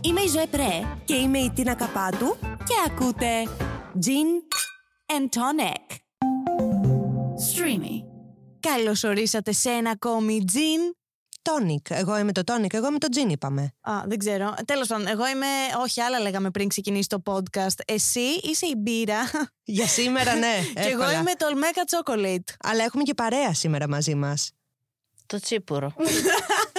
Είμαι η Ζωέ Πρέ Και είμαι η Τίνα Καπάτου. και ακούτε Gin and Tonic. Streamy. Καλώς ορίσατε σε ένα ακόμη Gin. Τόνικ. Εγώ είμαι το τόνικ. Εγώ είμαι το τζιν, είπαμε. Α, δεν ξέρω. Τέλος πάντων, εγώ είμαι... Όχι, άλλα λέγαμε πριν ξεκινήσει το podcast. Εσύ είσαι η μπύρα Για σήμερα, ναι. και εγώ εύκολα. είμαι το Olmeca Chocolate. Αλλά έχουμε και παρέα σήμερα μαζί μας. Το τσίπουρο.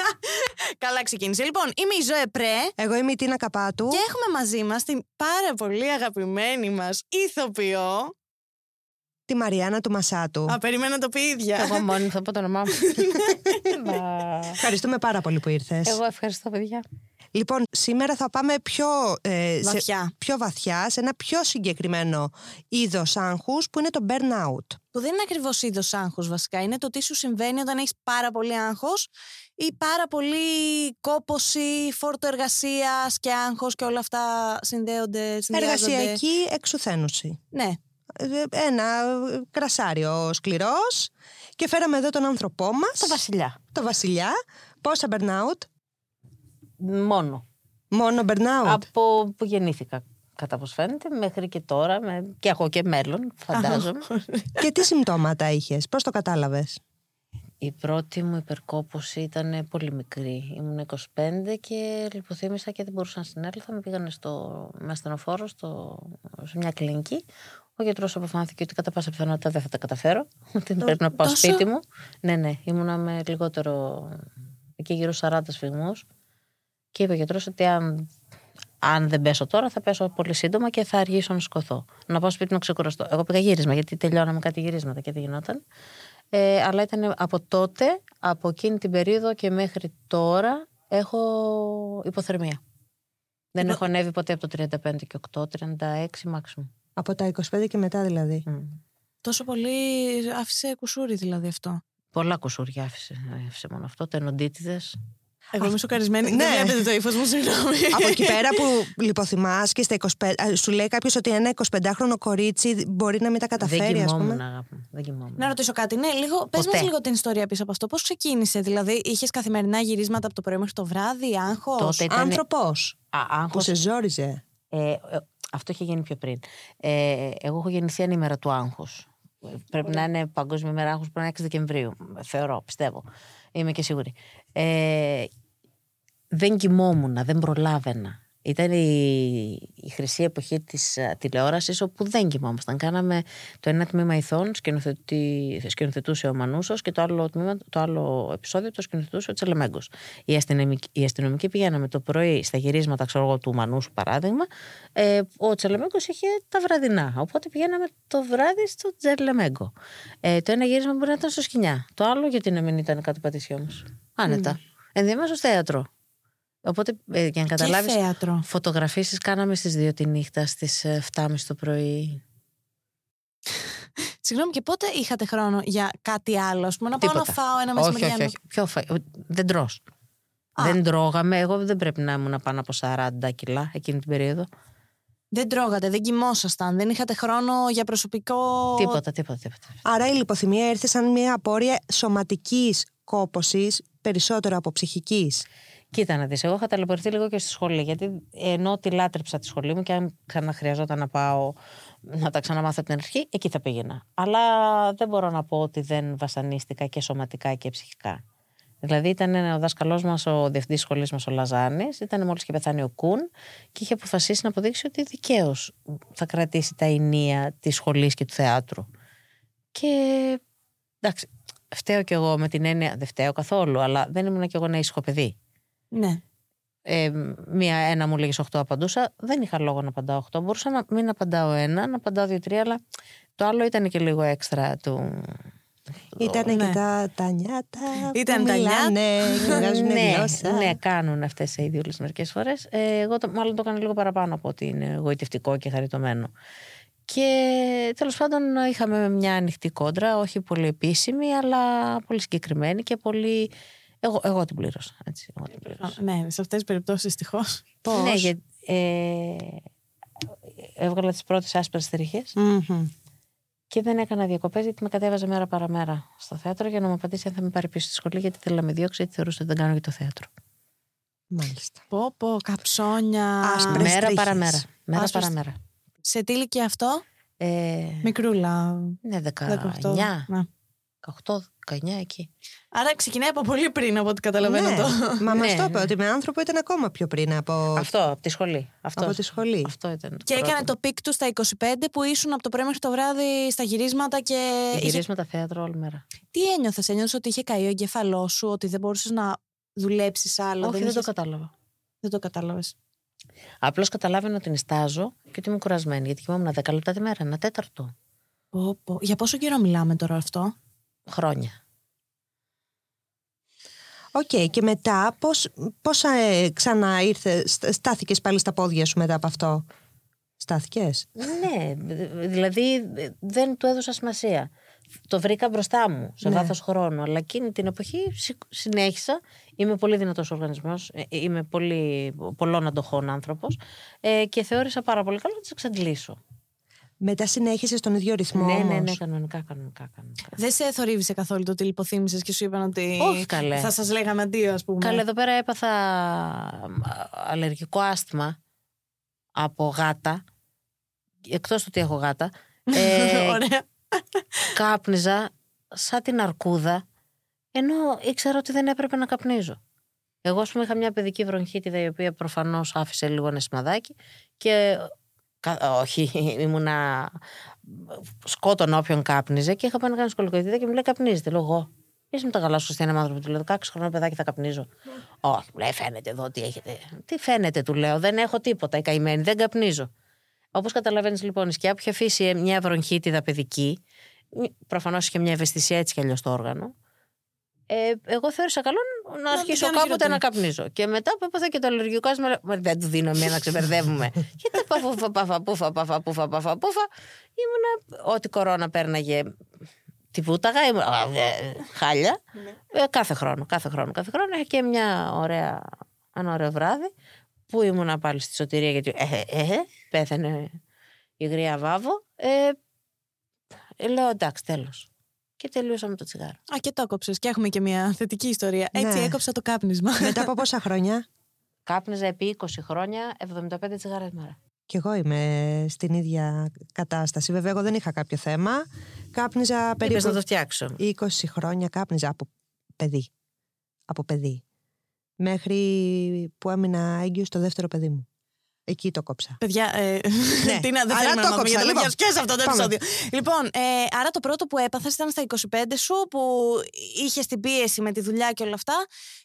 Καλά ξεκίνησε. Λοιπόν, είμαι η Ζωέ Πρέ Εγώ είμαι η Τίνα Καπάτου. και έχουμε μαζί μας την πάρα πολύ αγαπημένη μας ηθοποιό. Τη Μαριάννα του Μασάτου. Α, περίμενα να το πει η ίδια. Εγώ μόνη μου θα πω το όνομά μου. Μα- Ευχαριστούμε πάρα πολύ που ήρθες. Εγώ ευχαριστώ, παιδιά. Λοιπόν, σήμερα θα πάμε πιο, ε, σε- Βαθιά. πιο βαθιά σε ένα πιο συγκεκριμένο είδος άγχους που είναι το burnout. Που δεν είναι ακριβώς είδος άγχους βασικά. Είναι το τι σου συμβαίνει όταν έχεις πάρα πολύ άγχος ή πάρα πολύ κόποση, φόρτο εργασίας και άγχος και όλα αυτά συνδέονται. συνδυάζονται. Εργασιακή εξουθένωση. Ναι. Ε, Ένα κρασάριο σκληρός. Και φέραμε εδώ τον άνθρωπό μας, Το βασιλιά. το Βασιλιά. Πόσα burnout, Μόνο. μόνο burnout; Από που γεννήθηκα. Κατά πώς φαίνεται, μέχρι και τώρα. Με... Και έχω και μέλλον, φαντάζομαι. Και τι συμπτώματα είχες, πώς το κατάλαβες; Η πρώτη μου υπερκόπωση ήταν πολύ μικρή. Ήμουν 25 και λιποθύμησα και δεν μπορούσα να συνέλθω. Με πήγανε στο, με ασθενοφόρο στο, σε μια κλινική. Ο γιατρός αποφάνθηκε ότι κατά πάσα πιθανότητα δεν θα τα καταφέρω. Ότι πρέπει να πάω τόσο; σπίτι μου. Ναι, ναι, ήμουνα με λιγότερο. εκεί γύρω 40 σφιγμούς. Και είπε ο γιατρός ότι αν, αν δεν πέσω τώρα, θα πέσω πολύ σύντομα και θα αργήσω να σκοθώ. Να πάω σπίτι να ξεκουραστώ. Εγώ πήγα γύρισμα, γιατί τελειώναμε κάτι γυρίσματα και δεν γινόταν. Ε, αλλά ήταν από τότε, από εκείνη την περίοδο και μέχρι τώρα, έχω υποθερμία. Δεν έχω ανέβει ποτέ από το 35 και 8, 36 maximum. Από τα 25 και μετά δηλαδή. Μμ. Τόσο πολύ άφησε κουσούρι δηλαδή αυτό. Πολλά κουσούρια άφησε, άφησε μόνο αυτό, τενοντίτιδες. Εγώ είμαι σοκαρισμένη. Ναι. Δεν βλέπετε το ύφος μου, συγγνώμη. Από εκεί πέρα που λιποθυμάς και στα 25, α, σου λέει κάποιος ότι ένα 25χρονο κορίτσι μπορεί να μην τα Δεν καταφέρει, α κοιμόμουν, πούμε. αγάπη μου. Δεν κοιμόμουν. Να ρωτήσω κάτι. Ναι, λίγο, πες Ποτέ. μας λίγο την ιστορία πίσω από αυτό. Πώς ξεκίνησε, δηλαδή, είχες καθημερινά γυρίσματα από το πρωί μέχρι το βράδυ, άγχος; Τότε ήταν. Άνθρωπος Α, που άγχος, σε ζόριζε. ε, ε, αυτό είχε γίνει πιο πριν. Ε, εγώ έχω γεννηθεί ανήμερα του άγχους. Πρέπει να είναι Παγκόσμια ημέρα άγχους, πρέπει να είναι 6 Δεκεμβρίου. Θεωρώ, πιστεύω. Είμαι και σίγουρη. Ε, δεν κοιμόμουν, δεν προλάβαινα. Ήταν η, η χρυσή εποχή της α, τηλεόρασης όπου δεν κοιμόμασταν. Κάναμε το ένα τμήμα ηθών, σκηνοθετή, σκηνοθετούσε ο Μανούσος και το άλλο, τμήμα, το άλλο επεισόδιο το σκηνοθετούσε ο Τσελεμέγκος. Οι αστυνομικοί, οι αστυνομικοί πηγαίναμε το πρωί στα γυρίσματα ξέρω εγώ, του Μανούσου παράδειγμα. Ε, ο Τσελεμέγκος είχε τα βραδινά. Οπότε πηγαίναμε το βράδυ στο Τσελεμέγκο. Ε, το ένα γύρισμα μπορεί να ήταν στο σκηνιά. Το άλλο γιατί να μην ήταν κάτω πατήσιο όμως. Άνετα. Ενδιαμέσως θέατρο. Οπότε ε, για να Και καταλάβεις θέατρο. Φωτογραφίσεις κάναμε στις 2 τη νύχτα, στις ε, 7.30 το πρωί. Συγγνώμη, και πότε είχατε χρόνο για κάτι άλλο, ας πούμε, να πάω να Τίποτα. φάω ένα όχι, όχι, μεσημεριανό. όχι. Ποιο φα... Δεν τρως. Α. Δεν τρώγαμε. Εγώ δεν πρέπει να ήμουν πάνω από 40 κιλά εκείνη την περίοδο. Δεν τρώγατε, δεν κοιμόσασταν, δεν είχατε χρόνο για προσωπικό. Τίποτα, τίποτα, τίποτα. Άρα η λιποθυμία ήρθε σαν μια απόρρεια σωματικής κόπωσης περισσότερο από ψυχικής. Κοίτα να δεις, εγώ είχα ταλαιπωρηθεί λίγο και στη σχολή, γιατί ενώ τη λάτρεψα τη σχολή μου και αν ξαναχρειαζόταν να πάω να τα ξαναμάθω από την αρχή, εκεί θα πήγαινα. Αλλά δεν μπορώ να πω ότι δεν βασανίστηκα και σωματικά και ψυχικά. Δηλαδή ήταν ο δάσκαλός μας, ο διευθυντής σχολής μας, ο Λαζάνης, ήταν μόλις και πεθάνει ο Κούν και είχε αποφασίσει να αποδείξει ότι δικαίως θα κρατήσει τα ενία της σχολής και του θεάτρου. Και εντάξει, φταίω κι εγώ με την έννοια, δεν φταίω καθόλου, αλλά δεν ήμουν κι εγώ ένα ήσυχο παιδί Ναι. ε, μία, ένα μου λέγεις 8 απαντούσα. Δεν είχα λόγο να απαντάω 8. Μπορούσα να μην απαντάω ένα, να απαντάω δύο-τρία, αλλά το άλλο ήταν και λίγο έξτρα του. Ήταν ναι. και τα, τα νιάτα. Ήταν που τα μιλάνε και βγάζουν ναι, γλώσσα. ναι, κάνουν αυτές οι ιδιούλε μερικές φορές. Ε, εγώ το, μάλλον το έκανα λίγο παραπάνω από ότι είναι γοητευτικό και χαριτωμένο. Και τέλος πάντων είχαμε μια ανοιχτή κόντρα, όχι πολύ επίσημη, αλλά πολύ συγκεκριμένη και πολύ. Εγώ, εγώ την πλήρωσα. Έτσι, εγώ την πλήρωσα. Ναι, σε αυτές τις περιπτώσεις δυστυχώς. Ναι, γιατί. Ε, έβγαλα τις πρώτες άσπρες τρίχες Μμμ. και δεν έκανα διακοπές γιατί με κατέβαζε μέρα παραμέρα στο θέατρο για να μου απαντήσει αν θα με πάρει πίσω στη σχολή γιατί θέλει να με διώξει γιατί θεωρούσε ότι δεν κάνω και το θέατρο. Μάλιστα. Πω, πω, καψόνια. Άσπρες Μέρα τρίχες. παραμέρα. Μέρα Άσπρες- παραμέρα. Σε τι ηλικία αυτό, Ε, μικρούλα. ναι, 18. 19, Ναι. 18, 19 εκεί. Άρα ξεκινάει από πολύ πριν από ό,τι καταλαβαίνω Ναι, το. Μα μας Ναι, το είπε ναι. ότι με άνθρωπο ήταν ακόμα πιο πριν από, Αυτό, από τη σχολή. Αυτό, από τη σχολή. αυτό ήταν. Και πρώτο. έκανε το peak του στα 25 που ήσουν από το πρωί μέχρι το βράδυ στα γυρίσματα και. είχε- Γυρίσματα θέατρο όλη μέρα. Τι ένιωθες, ένιωθες ότι είχε καεί ο εγκέφαλό σου, ότι δεν μπορούσες να δουλέψεις άλλο. Όχι, δεν, το είχες- κατάλαβα. δεν το κατάλαβες. Απλώς καταλάβαινα ότι νυστάζω και ότι είμαι κουρασμένη. Γιατί κοιμόμουν 10 λεπτά τη μέρα, ένα τέταρτο. Για πόσο καιρό μιλάμε τώρα αυτό; Χρόνια. Οκ, και μετά πώς, πώς ε, ξανά ήρθε, στ- στάθηκες πάλι στα πόδια σου μετά από αυτό; Στάθηκες; ναι, δ- δηλαδή ε, δεν του έδωσα σημασία. Το βρήκα μπροστά μου σε Ναι. βάθος χρόνου. Αλλά εκείνη την εποχή συ- συνέχισα. Είμαι πολύ δυνατός οργανισμός. ε, Είμαι πολύ, πολλών αντοχών άνθρωπος. Ε, και θεώρησα πάρα πολύ καλό να τις εξαντλήσω. Μετά συνέχισες στον ίδιο ρυθμό ναι, ναι, όμως. ναι, κανονικά, κανονικά. κανονικά. Δεν σε θορύβησε καθόλου το ότι λιποθύμησες και σου είπαν ότι. Όχι, καλέ. Θα σας λέγαμε αντίο, ας πούμε. Καλά, εδώ πέρα έπαθα α, αλλεργικό άσθμα από γάτα. Εκτός του ότι έχω γάτα. Ε, Ωραία. κάπνιζα σαν την αρκούδα, ενώ ήξερα ότι δεν έπρεπε να καπνίζω. Εγώ, ας πούμε, είχα μια παιδική βρονχίτιδα η οποία προφανώς άφησε λίγο ένα σημαδάκι και. Κα- Όχι, ήμουνα. Σκότωνα όποιον κάπνιζε και είχα πάει να κάνω σκολικοειδίδα και μου λέει καπνίζετε. Λέω εγώ. Είσαι με τα καλά σου ένα άνθρωπος, του λέω 16 χρόνια παιδάκι θα καπνίζω. Όχι, μου λέει φαίνεται εδώ τι έχετε. Τι φαίνεται, του λέω, δεν έχω τίποτα. Η καημένη, δεν καπνίζω. Όπως καταλαβαίνεις λοιπόν, η σκιά που είχε αφήσει μια βρονχίτιδα παιδική, προφανώς είχε μια ευαισθησία έτσι κι αλλιώς στο όργανο. Ε, εγώ θεώρησα καλό να αρχίσω κάνω κάποτε χειρότερη. να καπνίζω. Και μετά που έπαθα και το αλλεργικό άσμα, λέω, «Μα δεν του δίνω μία να ξεμπερδεύουμε. και τα παφούφα, παφα, πούφα, παφα, πούφα, παφα, πούφα. Ήμουνα ό,τι κορώνα πέρναγε. Τη βούταγα, ήμουν, α, ε, χάλια. Ε, κάθε χρόνο, κάθε χρόνο, κάθε χρόνο. Είχα και μια ωραία, ένα ωραίο βράδυ που ήμουνα πάλι στη σωτηρία γιατί ε, ε, ε, πέθανε η γρία βάβο. Ε, ε, λέω εντάξει, τέλος. Και τελείωσα με το τσιγάρο. Α, και το έκοψες. Και έχουμε και μια θετική ιστορία. Έτσι Ναι. έκοψα το κάπνισμα. Μετά από πόσα χρόνια; Κάπνιζα επί 20 χρόνια 75 τσιγάρα τη μέρα. Κι εγώ είμαι στην ίδια κατάσταση. Βέβαια, εγώ δεν είχα κάποιο θέμα. Κάπνιζα Είπες περίπου να το φτιάξω. 20 χρόνια κάπνιζα από παιδί. Από παιδί. Μέχρι που έμεινα έγκυος στο δεύτερο παιδί μου. Εκεί το κόψα. Παιδιά, ε, Ναι. τι να, δεν Άρα θέλουμε το να μάθουμε κόψα, για το λοιπόν. διασκέσεις αυτό το Πάμε. επεισόδιο. Λοιπόν, ε, άρα το πρώτο που έπαθα ήταν στα 25 σου που είχες την πίεση με τη δουλειά και όλα αυτά.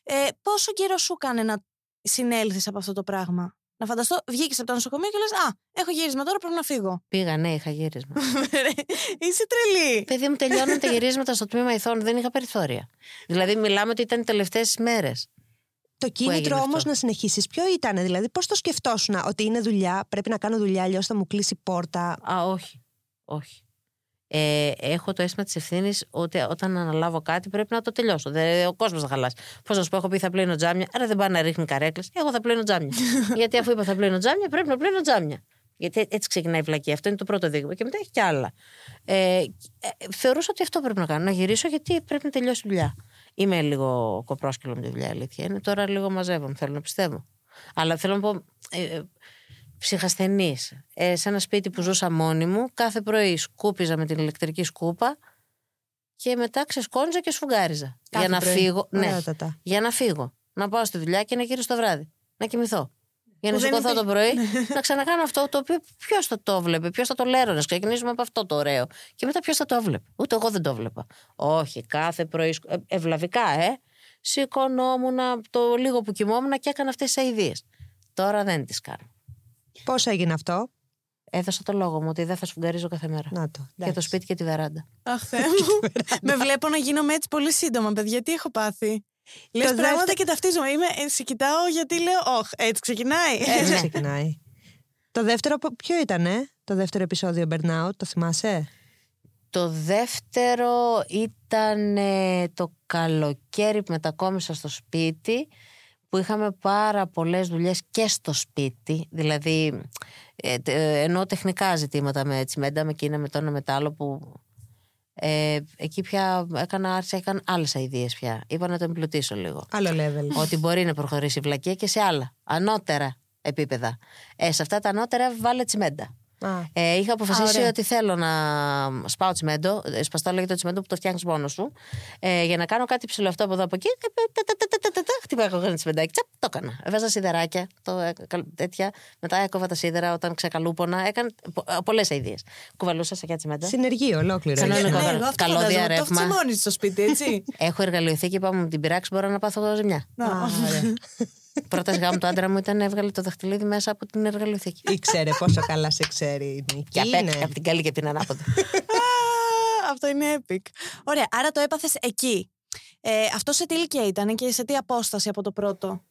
Ε, πόσο καιρό σου έκανε να συνέλθεις από αυτό το πράγμα; Να φανταστώ, βγήκες από το νοσοκομείο και λες: Α, έχω γύρισμα τώρα, πρέπει να φύγω. Πήγα, ναι, είχα γύρισμα. Ρε, Είσαι τρελή. Παιδί μου, τελειώνουν τα γυρίσματα στο τμήμα ηθών. Δεν είχα περιθώρια. Δηλαδή, μιλάμε ότι ήταν οι τελευταίες μέρες. Το έγινε κίνητρο όμως αυτό; να συνεχίσεις, ποιο ήταν, δηλαδή, πώς το σκεφτόσουν ότι είναι δουλειά, πρέπει να κάνω δουλειά, αλλιώ θα μου κλείσει η πόρτα; Α, όχι. Όχι. Ε, έχω το αίσθημα της ευθύνης ότι όταν αναλάβω κάτι πρέπει να το τελειώσω. Δεν, ο κόσμος θα χαλάσει. Πώς να σου πω, έχω πει θα πλύνω τζάμια, άρα δεν πάει να ρίχνει καρέκλες. Εγώ θα πλύνω τζάμια. Γιατί αφού είπα θα πλύνω τζάμια, πρέπει να πλύνω τζάμια. Γιατί έτσι ξεκινάει η βλακία. Αυτό είναι το πρώτο δείγμα. Και μετά έχει κι άλλα. Ε, ε, θεωρούσα ότι αυτό πρέπει να κάνω. Να γυρίσω γιατί πρέπει να τελειώσει η δουλειά. Είμαι λίγο κοπρόσκυλο με τη δουλειά, η αλήθεια είναι. Τώρα λίγο μαζεύομαι, θέλω να πιστεύω. Αλλά θέλω να πω. Ε, ε, ψυχασθενής. Ε, σε ένα σπίτι που ζούσα μόνη μου, κάθε πρωί σκούπιζα με την ηλεκτρική σκούπα και μετά ξεσκόνιζα και σφουγγάριζα. Κάθε για να πρωί. φύγω. Ναι, Ωραιότατα. για να φύγω. Να πάω στη δουλειά και να γυρίσω το βράδυ. Να κοιμηθώ. Για να Που δεν σηκωθώ το υπήρχε. πρωί, να ξανακάνω αυτό το οποίο ποιος θα το βλέπει, ποιος θα το λέρωνες. Ξεκινήσουμε από αυτό το ωραίο. Και μετά ποιος θα το βλέπει. Ούτε εγώ δεν το βλέπα. Όχι, κάθε πρωί. σκ- ε, ευλαβικά, ε. Σηκωνόμουν το λίγο που κοιμόμουν και έκανα αυτές τις αειδίες. Τώρα δεν τις κάνω. Πώς έγινε αυτό, Έδωσα το λόγο μου ότι δεν θα σφουγγαρίζω κάθε μέρα. Να το. Και το εντάξει. σπίτι και τη βεράντα. Αχ, Θεέ μου. Με βλέπω να γίνομαι έτσι πολύ σύντομα, παιδιά. Τι έχω πάθει; Λες Το πράγματα δεύτερο- και ταυτίζομαι. Είμαι, ε, σε κοιτάω γιατί λέω, Ωχ, έτσι ξεκινάει. Έτσι ναι. ξεκινάει. Το δεύτερο, πο- ποιο ήταν, το δεύτερο επεισόδιο Burnout, το θυμάσαι; Το δεύτερο ήταν ε, το καλοκαίρι που μετακόμισα στο σπίτι που είχαμε πάρα πολλές δουλειές και στο σπίτι δηλαδή ε, τε- ε, εννοώ τεχνικά ζητήματα με τσιμέντα, με εκείνα, με το ένα με το άλλο που Ε, εκεί πια έκανα, άρχισα, έκανα άλλε ιδέε πια. Είπα να το εμπλουτίσω λίγο. Άλλο level. Ότι μπορεί να προχωρήσει η βλακεία και σε άλλα, ανώτερα επίπεδα. Ε, σε αυτά τα ανώτερα βάλε τσιμέντα. Α, Ε, είχα αποφασίσει ωραία. ότι θέλω να σπάω τσιμέντο. ε, Σπαστό λέγεται το τσιμέντο που το φτιάχνει μόνο σου. Ε, για να κάνω κάτι ψηλό αυτό από εδώ από εκεί. Ε, τε, τε, τε, τε, τε, τε, τε, Χτυπάω εγώ ένα τσιμεντάκι. Τσαπ, το έκανα. Έβαζα σιδεράκια. Το, ε, κα- τέτοια. Μετά έκοβα τα σίδερα όταν ξεκαλούπονα. Έκανα πολλές ιδέες. Κουβαλούσα σε μια τσιμέντα. Συνεργείο ολόκληρο. Κανονικό. έτσι. Ναι, εγώ αυτό καλώδια, φαντάζομαι. Το ρεύμα. φτιαμώνεις στο σπίτι, έτσι. Έχω εργαλειοθήκη, είπαμε με την πειράξει, μπορώ να πάθω ζημιά. Να. Α, ωραία. Πρώτα γάμου του άντρα μου ήταν έβγαλε το δαχτυλίδι μέσα από την εργαλειοθήκη. Ήξερε πόσο καλά σε ξέρει η Νίκη. Και απ' Είναι. από την καλή και την ανάποδη. Α, Αυτό είναι epic. Ωραία, άρα το έπαθες εκεί. Ε, αυτό σε τι ηλικία ήταν και σε τι απόσταση από το πρώτο;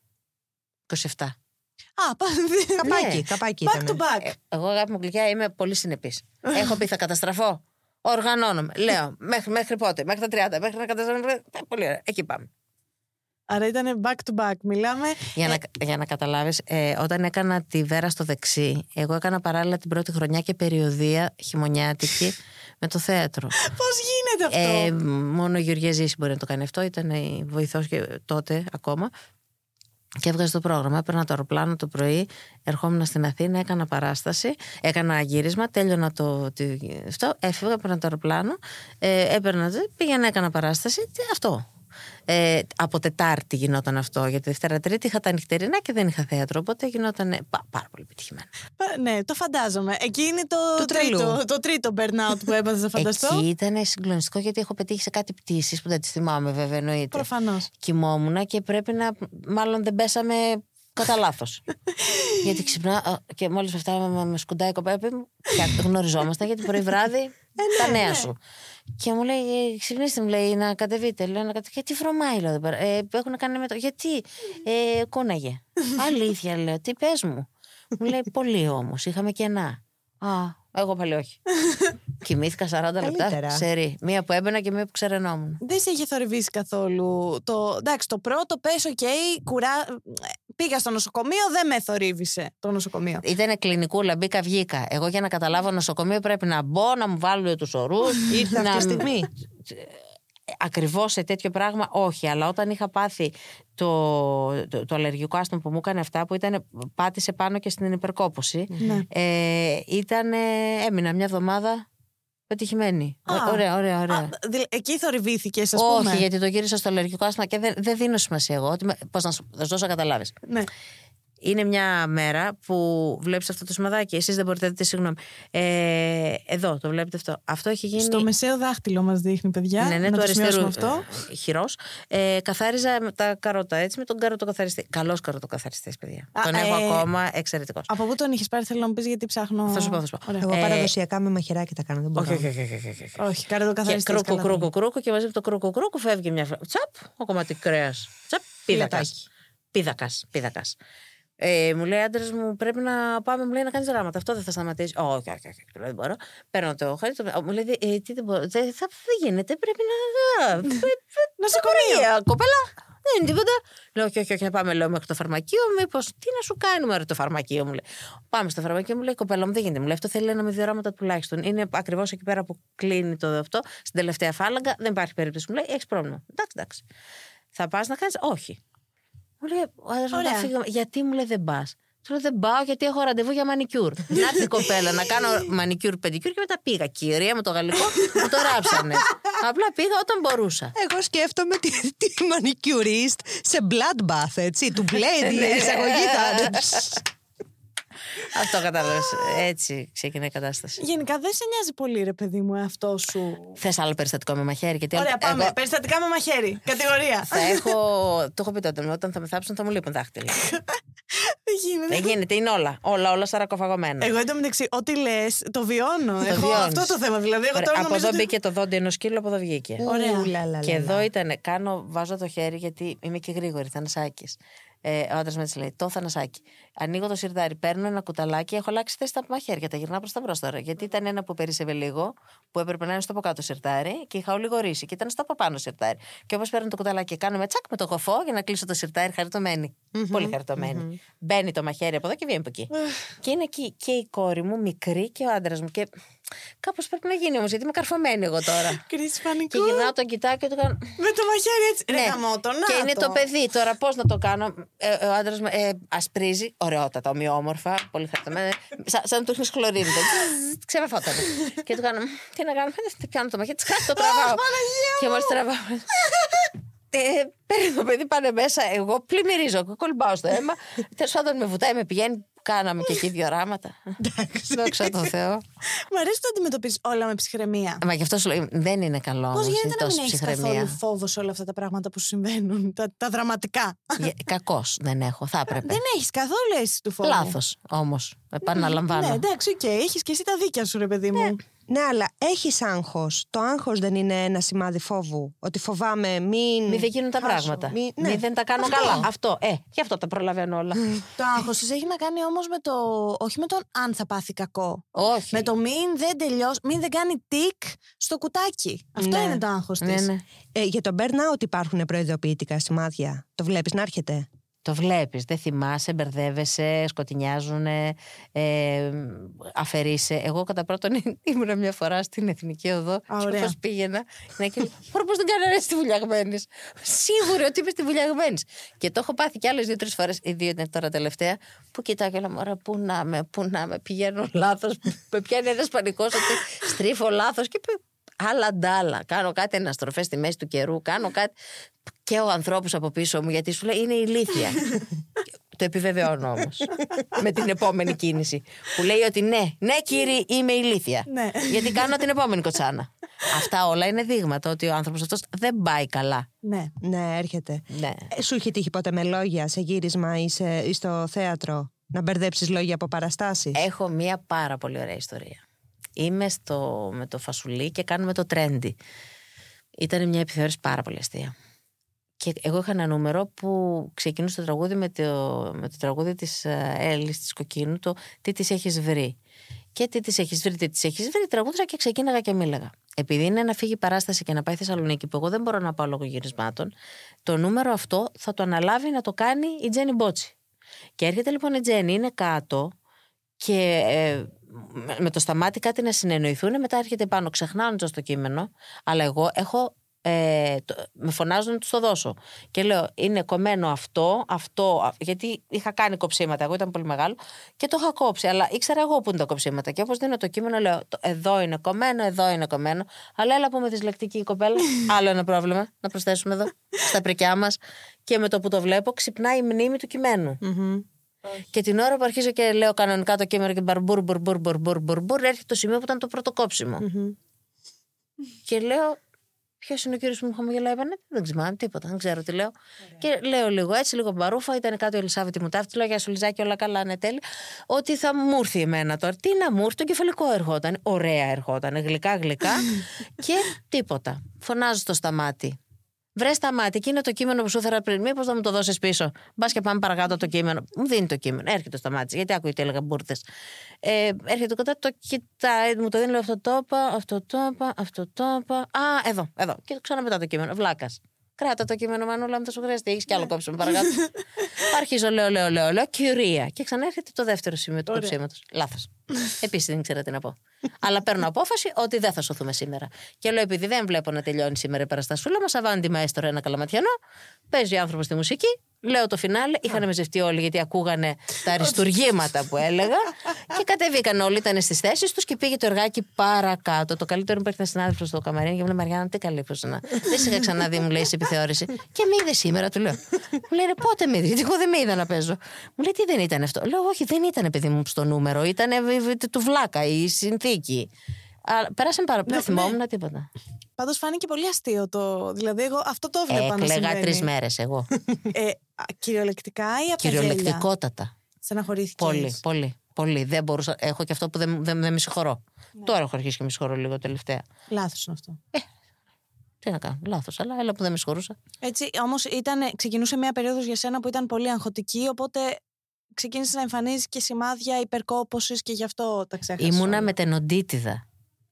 27. Α, πα- Καπάκι, Ναι. καπάκι back to ήταν. back. Ε, Εγώ, αγάπη μου γλυκιά, είμαι πολύ συνεπής. Έχω πει θα καταστραφώ. Οργανώνομαι. Λέω μέχρι, μέχρι πότε, μέχρι τα 30, μέχρι να καταστραφώ. Ε, Πολύ ωραία. Εκεί πάμε. Άρα ήταν back to back. Μιλάμε. Για να, για να καταλάβεις, ε, όταν έκανα τη βέρα στο δεξί, εγώ έκανα παράλληλα την πρώτη χρονιά και περιοδία χειμωνιάτικη με το θέατρο. Πώς γίνεται αυτό; Ε, μόνο η Γεωργίας Ζήση μπορεί να το κάνει αυτό. Ήταν η βοηθός και τότε ακόμα. Και έβγαζε το πρόγραμμα. Έπαιρνα το αεροπλάνο το πρωί, ερχόμουν στην Αθήνα, έκανα παράσταση, έκανα γύρισμα, τέλειωνα το. τη- αυτό, έφευγα, έπαιρνα το αεροπλάνο, ε, έπαιρνα, πήγαινα, έκανα παράσταση. τι- Αυτό. Ε, από Τετάρτη γινόταν αυτό, γιατί Δευτέρα Τρίτη είχα τα νυχτερινά και δεν είχα θέατρο. Οπότε γινόταν πα- πάρα πολύ επιτυχημένο. Πα- Ναι, το φαντάζομαι. Εκεί είναι το, Του τρελού. τρίτο, το τρίτο burnout που έπαθες να φανταστώ. Εκεί ήταν συγκλονιστικό γιατί έχω πετύχει σε κάτι πτήσεις που δεν τις θυμάμαι βέβαια εννοείται. Προφανώς. κοιμόμουν και πρέπει να. Μάλλον δεν πέσαμε κατά λάθος. γιατί ξυπνά α, και μόλις φτάναμε με σκουντάει η κοπέλα μου. Και γνωριζόμασταν γιατί πρωί βράδυ τα νέα σου. Και μου λέει, «Ε, ξυπνήστε μου λέει να κατεβείτε. Λέω να κατεβείτε. Γιατί βρωμάει, λέω εδώ πέρα. Ε, έχουν κάνει με το. Γιατί ε, κούναγε. Αλήθεια, λέω, τι πες μου. Μου λέει, Πολύ όμως. Είχαμε κενά. Α, εγώ πάλι όχι. Κοιμήθηκα 40 λεπτά. Καλύτερα. Σερή. Μία που έμπαινα και μία που ξερενόμουν. Δεν σε είχε θορυβήσει καθόλου. Το, εντάξει, το πρώτο πες, οκ, κουρά... πήγα στο νοσοκομείο, δεν με θορύβησε το νοσοκομείο. Ήταν κλινικούλα, μπήκα, βγήκα. Εγώ για να καταλάβω νοσοκομείο πρέπει να μπω, να μου βάλουν τους ορούς. Ήρθε αυτή τη στιγμή. Ακριβώς σε τέτοιο πράγμα, όχι. Αλλά όταν είχα πάθει το, το, το αλλεργικό άσθμα που μου έκανε αυτά, που ήταν, πάτησε πάνω και στην υπερκόπωση, Ναι. ε, ήταν, έμεινα μια εβδομάδα πετυχημένη. Α. Ω- ωραία, ωραία, ωραία. Α, δη- εκεί θορυβήθηκες, ας όχι, πούμε. γιατί το γύρισα στο αλλεργικό άσθημα και δεν, δεν δίνω σημασία εγώ. Ότι με- Πώς να σου θα σου δώσω να καταλάβεις. Ναι. Είναι μια μέρα που βλέπεις αυτό το σημαδάκι. Εσείς δεν μπορείτε να δείτε, συγγνώμη. Ε, εδώ το βλέπετε αυτό. Αυτό έχει γίνει. Στο μεσαίο δάχτυλο μας δείχνει, παιδιά. ναι, ναι, να του το σημειώσουμε αριστερού αυτό. χειρός. Ε, καθάριζα με τα καρότα έτσι με τον καροτοκαθαριστή. Καλός καροτοκαθαριστής, παιδιά. Α, τον έχω ε, ακόμα εξαιρετικός. Από πού τον είχες πάρει, θέλω να μου πεις, γιατί ψάχνω. Θα σου πω, θα σου πω. Ωραία. Εγώ Ε, παραδοσιακά με μαχαιράκι τα κάνω. Δεν μπορώ. Όχι, όχι, όχι. όχι, όχι, όχι. Όχι, κάρε το Και καθαριστή. κρούκο, κρούκο, κρούκο και μαζί με το κρούκο, κρούκο φεύγει μια φορά. Τσαπ, ο κομμάτι κρέας. Τσαπ, πίδακας. Φυλακάκι. Πίδακας, πίδακας. Ε, μου λέει άντρα μου πρέπει να πάμε, μου λέει να κάνεις δράματα. Αυτό δεν θα σταματήσει. Όχι, όχι, όχι, του λέω, δεν μπορώ. Παίρνω το χάρι, το... μου λέει ε, τι δεν μπορώ. Δεν, θα, δεν γίνεται, πρέπει να. Νοσοκομείο. Νοσοκομείο. Κοπέλα, δεν είναι τίποτα. Λέω, όχι, όχι, όχι, να πάμε λέω, μέχρι το φαρμακείο. Μήπω τι να σου κάνουμε, ρε, το φαρμακείο μου λέει. Πάμε στο φαρμακείο, μου λέει, κοπέλα μου δεν γίνεται. Μου λέει, αυτό θέλει ένα με δύο ράμματα τουλάχιστον. Είναι ακριβώς εκεί πέρα που κλείνει το αυτό, στην τελευταία φάλαγγα. Δεν υπάρχει περίπτωση. Μου λέει, έχεις πρόβλημα. Εντάξει, εντάξει. Θα πας να κάνεις, όχι. Μου λέει, ο άντρας μου Ωραία. θα φύγω. Γιατί μου λέει δεν πας. Του λέω δεν πάω γιατί έχω ραντεβού για μανικιούρ. Να έρθει η κοπέλα να κάνω μανικιούρ, πεντικιούρ και μετά πήγα. Κυρία με το γαλλικό μου το ράψανε. Απλά πήγα όταν μπορούσα. Εγώ σκέφτομαι τη, τη μανικιουρίστ σε bloodbath, έτσι. Του play την εισαγωγή θα είναι. Αυτό κατάλαβες. Έτσι ξεκινάει η κατάσταση. Γενικά δεν σε νοιάζει πολύ, ρε παιδί μου, αυτό σου. Θες άλλο περιστατικό με μαχαίρι. Γιατί Ωραία, πάμε. εγώ Περιστατικά με μαχαίρι. Κατηγορία. θα έχω. Το έχω πει τότε. Όταν θα με θάψουν θα μου λείπουν δάχτυλα. Δεν γίνεται. Δεν γίνεται, είναι όλα. Όλα, όλα σαρακοφαγωμένα. Εγώ εντωμεταξύ, ό,τι λες, το βιώνω. Έχω βιώνεις. αυτό το θέμα. Δηλαδή, εγώ Ωραία, τώρα από νομίζω εδώ ότι- μπήκε το δόντι ενός σκύλου, από εδώ βγήκε. Ωραία. Ου, λα, λα, λα, Και λα. εδώ ήταν, κάνω, βάζω το χέρι γιατί είμαι και γρήγορη, θανασάκι. Ε, ο άντρας με έτσι λέει: Το θανασάκι. Ανοίγω το σιρτάρι, παίρνω ένα κουταλάκι, έχω αλλάξει θέση στα μαχαίρια. Τα γυρνάω προς τα μπρος τώρα. Γιατί ήταν ένα που περίσευε λίγο, που έπρεπε να είναι στο από κάτω σιρτάρι και είχα ολιγορήσει. Και ήταν στο από πάνω σιρτάρι. Και όπως παίρνω το κουταλάκι και κάνω με τσακ με το κοφό για να κλείσω το σιρτάρι, χαριτωμένη. Πολύ χαριτωμένη. Μπαίνει το μαχαίρι από εδώ και βγαίνει από εκεί. και είναι εκεί και η κόρη μου, μικρή και ο άντρας μου. Και Κάπως πρέπει να γίνει όμως, γιατί είμαι καρφωμένη εγώ τώρα. Κρίση πανικού. και γυρνάω τον κοιτάω και του κάνω. Με το μαχαίρι έτσι. Ρε Ναι. γαμώτο, να και είναι το το παιδί τώρα, πώς να το κάνω. Ε, ο άντρας μου ε, ασπρίζει, ωραιότατα, ομοιόμορφα, πολύ χαριτωμένα. Σαν, σαν να του έχει χλωρίνει. Ξεβαφόταν. και του κάνω, τι να κάνω, δεν πιάνω το μαχαίρι, τσχά, το τραβάω. και μόλις τραβάω. Ε, παίρνει το παιδί, πάνε μέσα. Εγώ πλημμυρίζω, κολυμπάω στο αίμα. Τέλος πάντων με βουτάει, με πηγαίνει. Κάναμε και εκεί δύο ράμματα. Δόξα τω Θεώ. Μ' αρέσει το αντιμετωπίζεις όλα με ψυχραιμία. Μα γι' αυτό σου λέω, δεν είναι καλό. Πώς όμως, γίνεται είναι να μην τόση έχεις ψυχραιμία. καθόλου φόβο σε όλα αυτά τα πράγματα που σου συμβαίνουν, τα, τα δραματικά; Κακό δεν έχω, θα έπρεπε. Δεν έχεις καθόλου αίσθηση του φόβου. Λάθος όμως. Επαναλαμβάνω. Ναι, εντάξει, οκ, έχεις και εσύ τα δίκια σου, ρε παιδί μου. Ναι, αλλά έχεις άγχος. Το άγχος δεν είναι ένα σημάδι φόβου. Ότι φοβάμαι μην. Μη δεν γίνουν τα χάσω. πράγματα. Μη- Μη ναι. δεν τα κάνω Αυτό. καλά. Αυτό. Ε, γι' αυτό τα προλαβαίνω όλα. Το άγχος τη έχει να κάνει όμως με το. Όχι με τον αν θα πάθει κακό. Όχι. Με το μην δεν τελειώσει, μην δεν κάνει τικ στο κουτάκι. Αυτό Ναι. είναι το άγχος της. Ναι, ναι. Ε, για τον burnout υπάρχουν προειδοποιητικά σημάδια. Το βλέπεις να έρχεται. Το βλέπεις. Δεν θυμάσαι, μπερδεύεσαι, σκοτεινιάζουν, ε, αφαιρείσαι. Εγώ κατά πρώτον ήμουν μια φορά στην Εθνική Οδό. Α, Και ωραία. όπως πήγαινα. Ναι, και Πώς δεν κάνω ρε στη βουλιαγμένης. Σίγουρη ότι είμαι στη βουλιαγμένης. Και το έχω πάθει κι άλλες δύο-τρεις φορές. Οι δύο είναι τώρα τελευταία. Που κοιτάω και λέω: Μωρά, πού να με, πού να με. Πηγαίνω λάθος. με πιάνει ένας πανικός ότι στρίφω λάθος. Και πει, άλλα ντάλα. Κάνω κάτι αναστροφέ στη μέση του καιρού. Κάνω κάτι. Και ο ανθρώπου από πίσω μου, γιατί σου λέει είναι ηλίθεια. Το επιβεβαιώνω όμως. με την επόμενη κίνηση. Που λέει ότι ναι, ναι κύριε, είμαι ηλίθεια. Ναι. Γιατί κάνω την επόμενη κοτσάνα. Αυτά όλα είναι δείγματα ότι ο άνθρωπος αυτός δεν πάει καλά. Ναι. Ναι, έρχεται. Ναι. Ε, σου έχει τύχει ποτέ με λόγια σε γύρισμα ή, σε, ή στο θέατρο να μπερδέψεις λόγια από παραστάσεις; Έχω μία πάρα πολύ ωραία ιστορία. Είμαι στο, με το φασουλί και κάνουμε το trendy. Ήταν μια επιθεώρηση πάρα πολύ αστεία. Και εγώ είχα ένα νούμερο που ξεκινούσε το τραγούδι με το, με το τραγούδι της ε, Έλλης της Κοκκίνου, το «Τι της έχεις βρει». Και τι της έχεις βρει, τι της έχεις βρει, τραγούδισα και ξεκίναγα και μίλαγα. Επειδή είναι να φύγει η παράσταση και να πάει Θεσσαλονίκη, που εγώ δεν μπορώ να πάω λόγω γυρισμάτων, το νούμερο αυτό θα το αναλάβει να το κάνει η Τζέννη Μπότσι. Και έρχεται λοιπόν η Τζέννη, είναι κάτω και ε, με- με το σταμάτη κάτι να συνεννοηθούν, μετά έρχεται πάνω, ξεχνάω το κείμενο, αλλά εγώ έχω. Ε, το- με φωνάζουν να τους το δώσω. Και λέω: Είναι κομμένο αυτό, αυτό. α- Γιατί είχα κάνει κοψίματα. Εγώ ήταν πολύ μεγάλο και το είχα κόψει. Αλλά ήξερα εγώ που είναι τα κοψίματα. Και όπως δίνω το κείμενο, λέω: «Το- Εδώ είναι κομμένο, εδώ είναι κομμένο. Αλλά έλα που είμαι δυσλεκτική η κοπέλα. Άλλο ένα πρόβλημα να προσθέσουμε εδώ, στα πρικιά μας. Και με το που το βλέπω, ξυπνάει η μνήμη του κειμένου. Και την ώρα που αρχίζω και λέω κανονικά το κείμενο και μπαρμπούρ, μπουρ, μπουρ, μπουρ, μπουρ, μπουρ, μπουρ, έρχεται το σημείο που ήταν το πρώτο κόψιμο. Και λέω, Ποιος είναι ο κύριος που μου χαμογελάει επανέ. Δεν ξέρω τίποτα, δεν ξέρω τι λέω. Και λέω λίγο έτσι, λίγο μπαρούφα. Ήταν κάτω η Ελισάβετη μου ταύτη. Λέω για σου Λιζάκι, όλα καλά, ναι, τέλει. Ότι θα μου έρθει εμένα τώρα. Τι να μου έρθει, το κεφαλικό ερχόταν. Ωραία ερχόταν, γλυκά, γλυκά. και τίποτα. Φωνάζω στο σταμάτη. Βρε τα μάτια, εκεί είναι το κείμενο που σου έφερα πριν. Μήπως να μου το δώσεις πίσω. Μπας και πάμε παρακάτω το κείμενο. Μου δίνει το κείμενο. Έρχεται στο μάτι. Γιατί άκουγε τι έλεγα μπουρδες. Ε, έρχεται κοντά, το κοιτάει, μου το δίνει, λέω αυτό το είπα, αυτό το είπα, αυτό το είπα. Α, εδώ, εδώ. Και ξαναμετά το κείμενο. Βλάκας. Κράτα το κείμενο, Μανούλα, μου θα σου χρειαστεί. Έχεις κι άλλο κόψιμο παρακάτω. Αρχίζω, λέω, λέω, λέω, λέω, κυρία. Και ξανά έρχεται το δεύτερο σημείο του κοψίματο. Λάθος. Επίσης δεν ήξερα τι να πω. Αλλά παίρνω απόφαση ότι δεν θα σωθούμε σήμερα. Και λέω, επειδή δεν βλέπω να τελειώνει σήμερα η παραστασούλα μας, αβάντι μαέστρο ένα καλαματιανό. Παίζει ο άνθρωπος στη μουσική. Λέω το φινάλε. Είχαν μεζευτεί όλοι γιατί ακούγανε τα αριστουργήματα που έλεγα. και κατεβήκαν όλοι, ήταν στις θέσεις τους και πήγε το εργάκι παρακάτω. Το καλύτερο μου έρθει συνάδελφος στο καμαρίνι και μου λέει Μαριάννα, τι καλή που να. δεν σε είχα ξαναδεί, μου λέει σε επιθεώρηση. και με είδες σήμερα, του λέω. μου λέει πότε με είδες, γιατί εγώ δεν με είδα να παίζω. Μου λέει τι δεν ήταν αυτό. Λέω όχι, δεν ήταν παιδί μου στο νούμερο, ήταν του βλάκα η συνθήκη. Αλλά πέρασαν πάρα πολύ. Δεν θυμόμουν τίποτα. Πάντως φάνηκε πολύ αστείο το. Δηλαδή, εγώ αυτό το έβλεπα να Έκλεγα συμβαίνει. τρεις μέρες εγώ. Ε, α, κυριολεκτικά ή από τα γέλια. Κυριολεκτικότατα. Στεναχωρήθηκες. Πολύ, πολύ. Πολύ. Δεν μπορούσα. Έχω και αυτό που δεν, δεν, δεν με συγχωρώ. Ναι. Τώρα έχω αρχίσει και με συγχωρώ λίγο τελευταία. Λάθος είναι αυτό. Τι να κάνω, λάθος, αλλά έλα που δεν με συγχωρούσα. Έτσι, όμως ξεκινούσε μια περίοδος για σένα που ήταν πολύ αγχωτική, οπότε ξεκίνησες να εμφανίζεις και σημάδια υπερκόπωσης και γι' αυτό τα ξέχασα. Ήμουνα όλα. με τενοντίτιδα.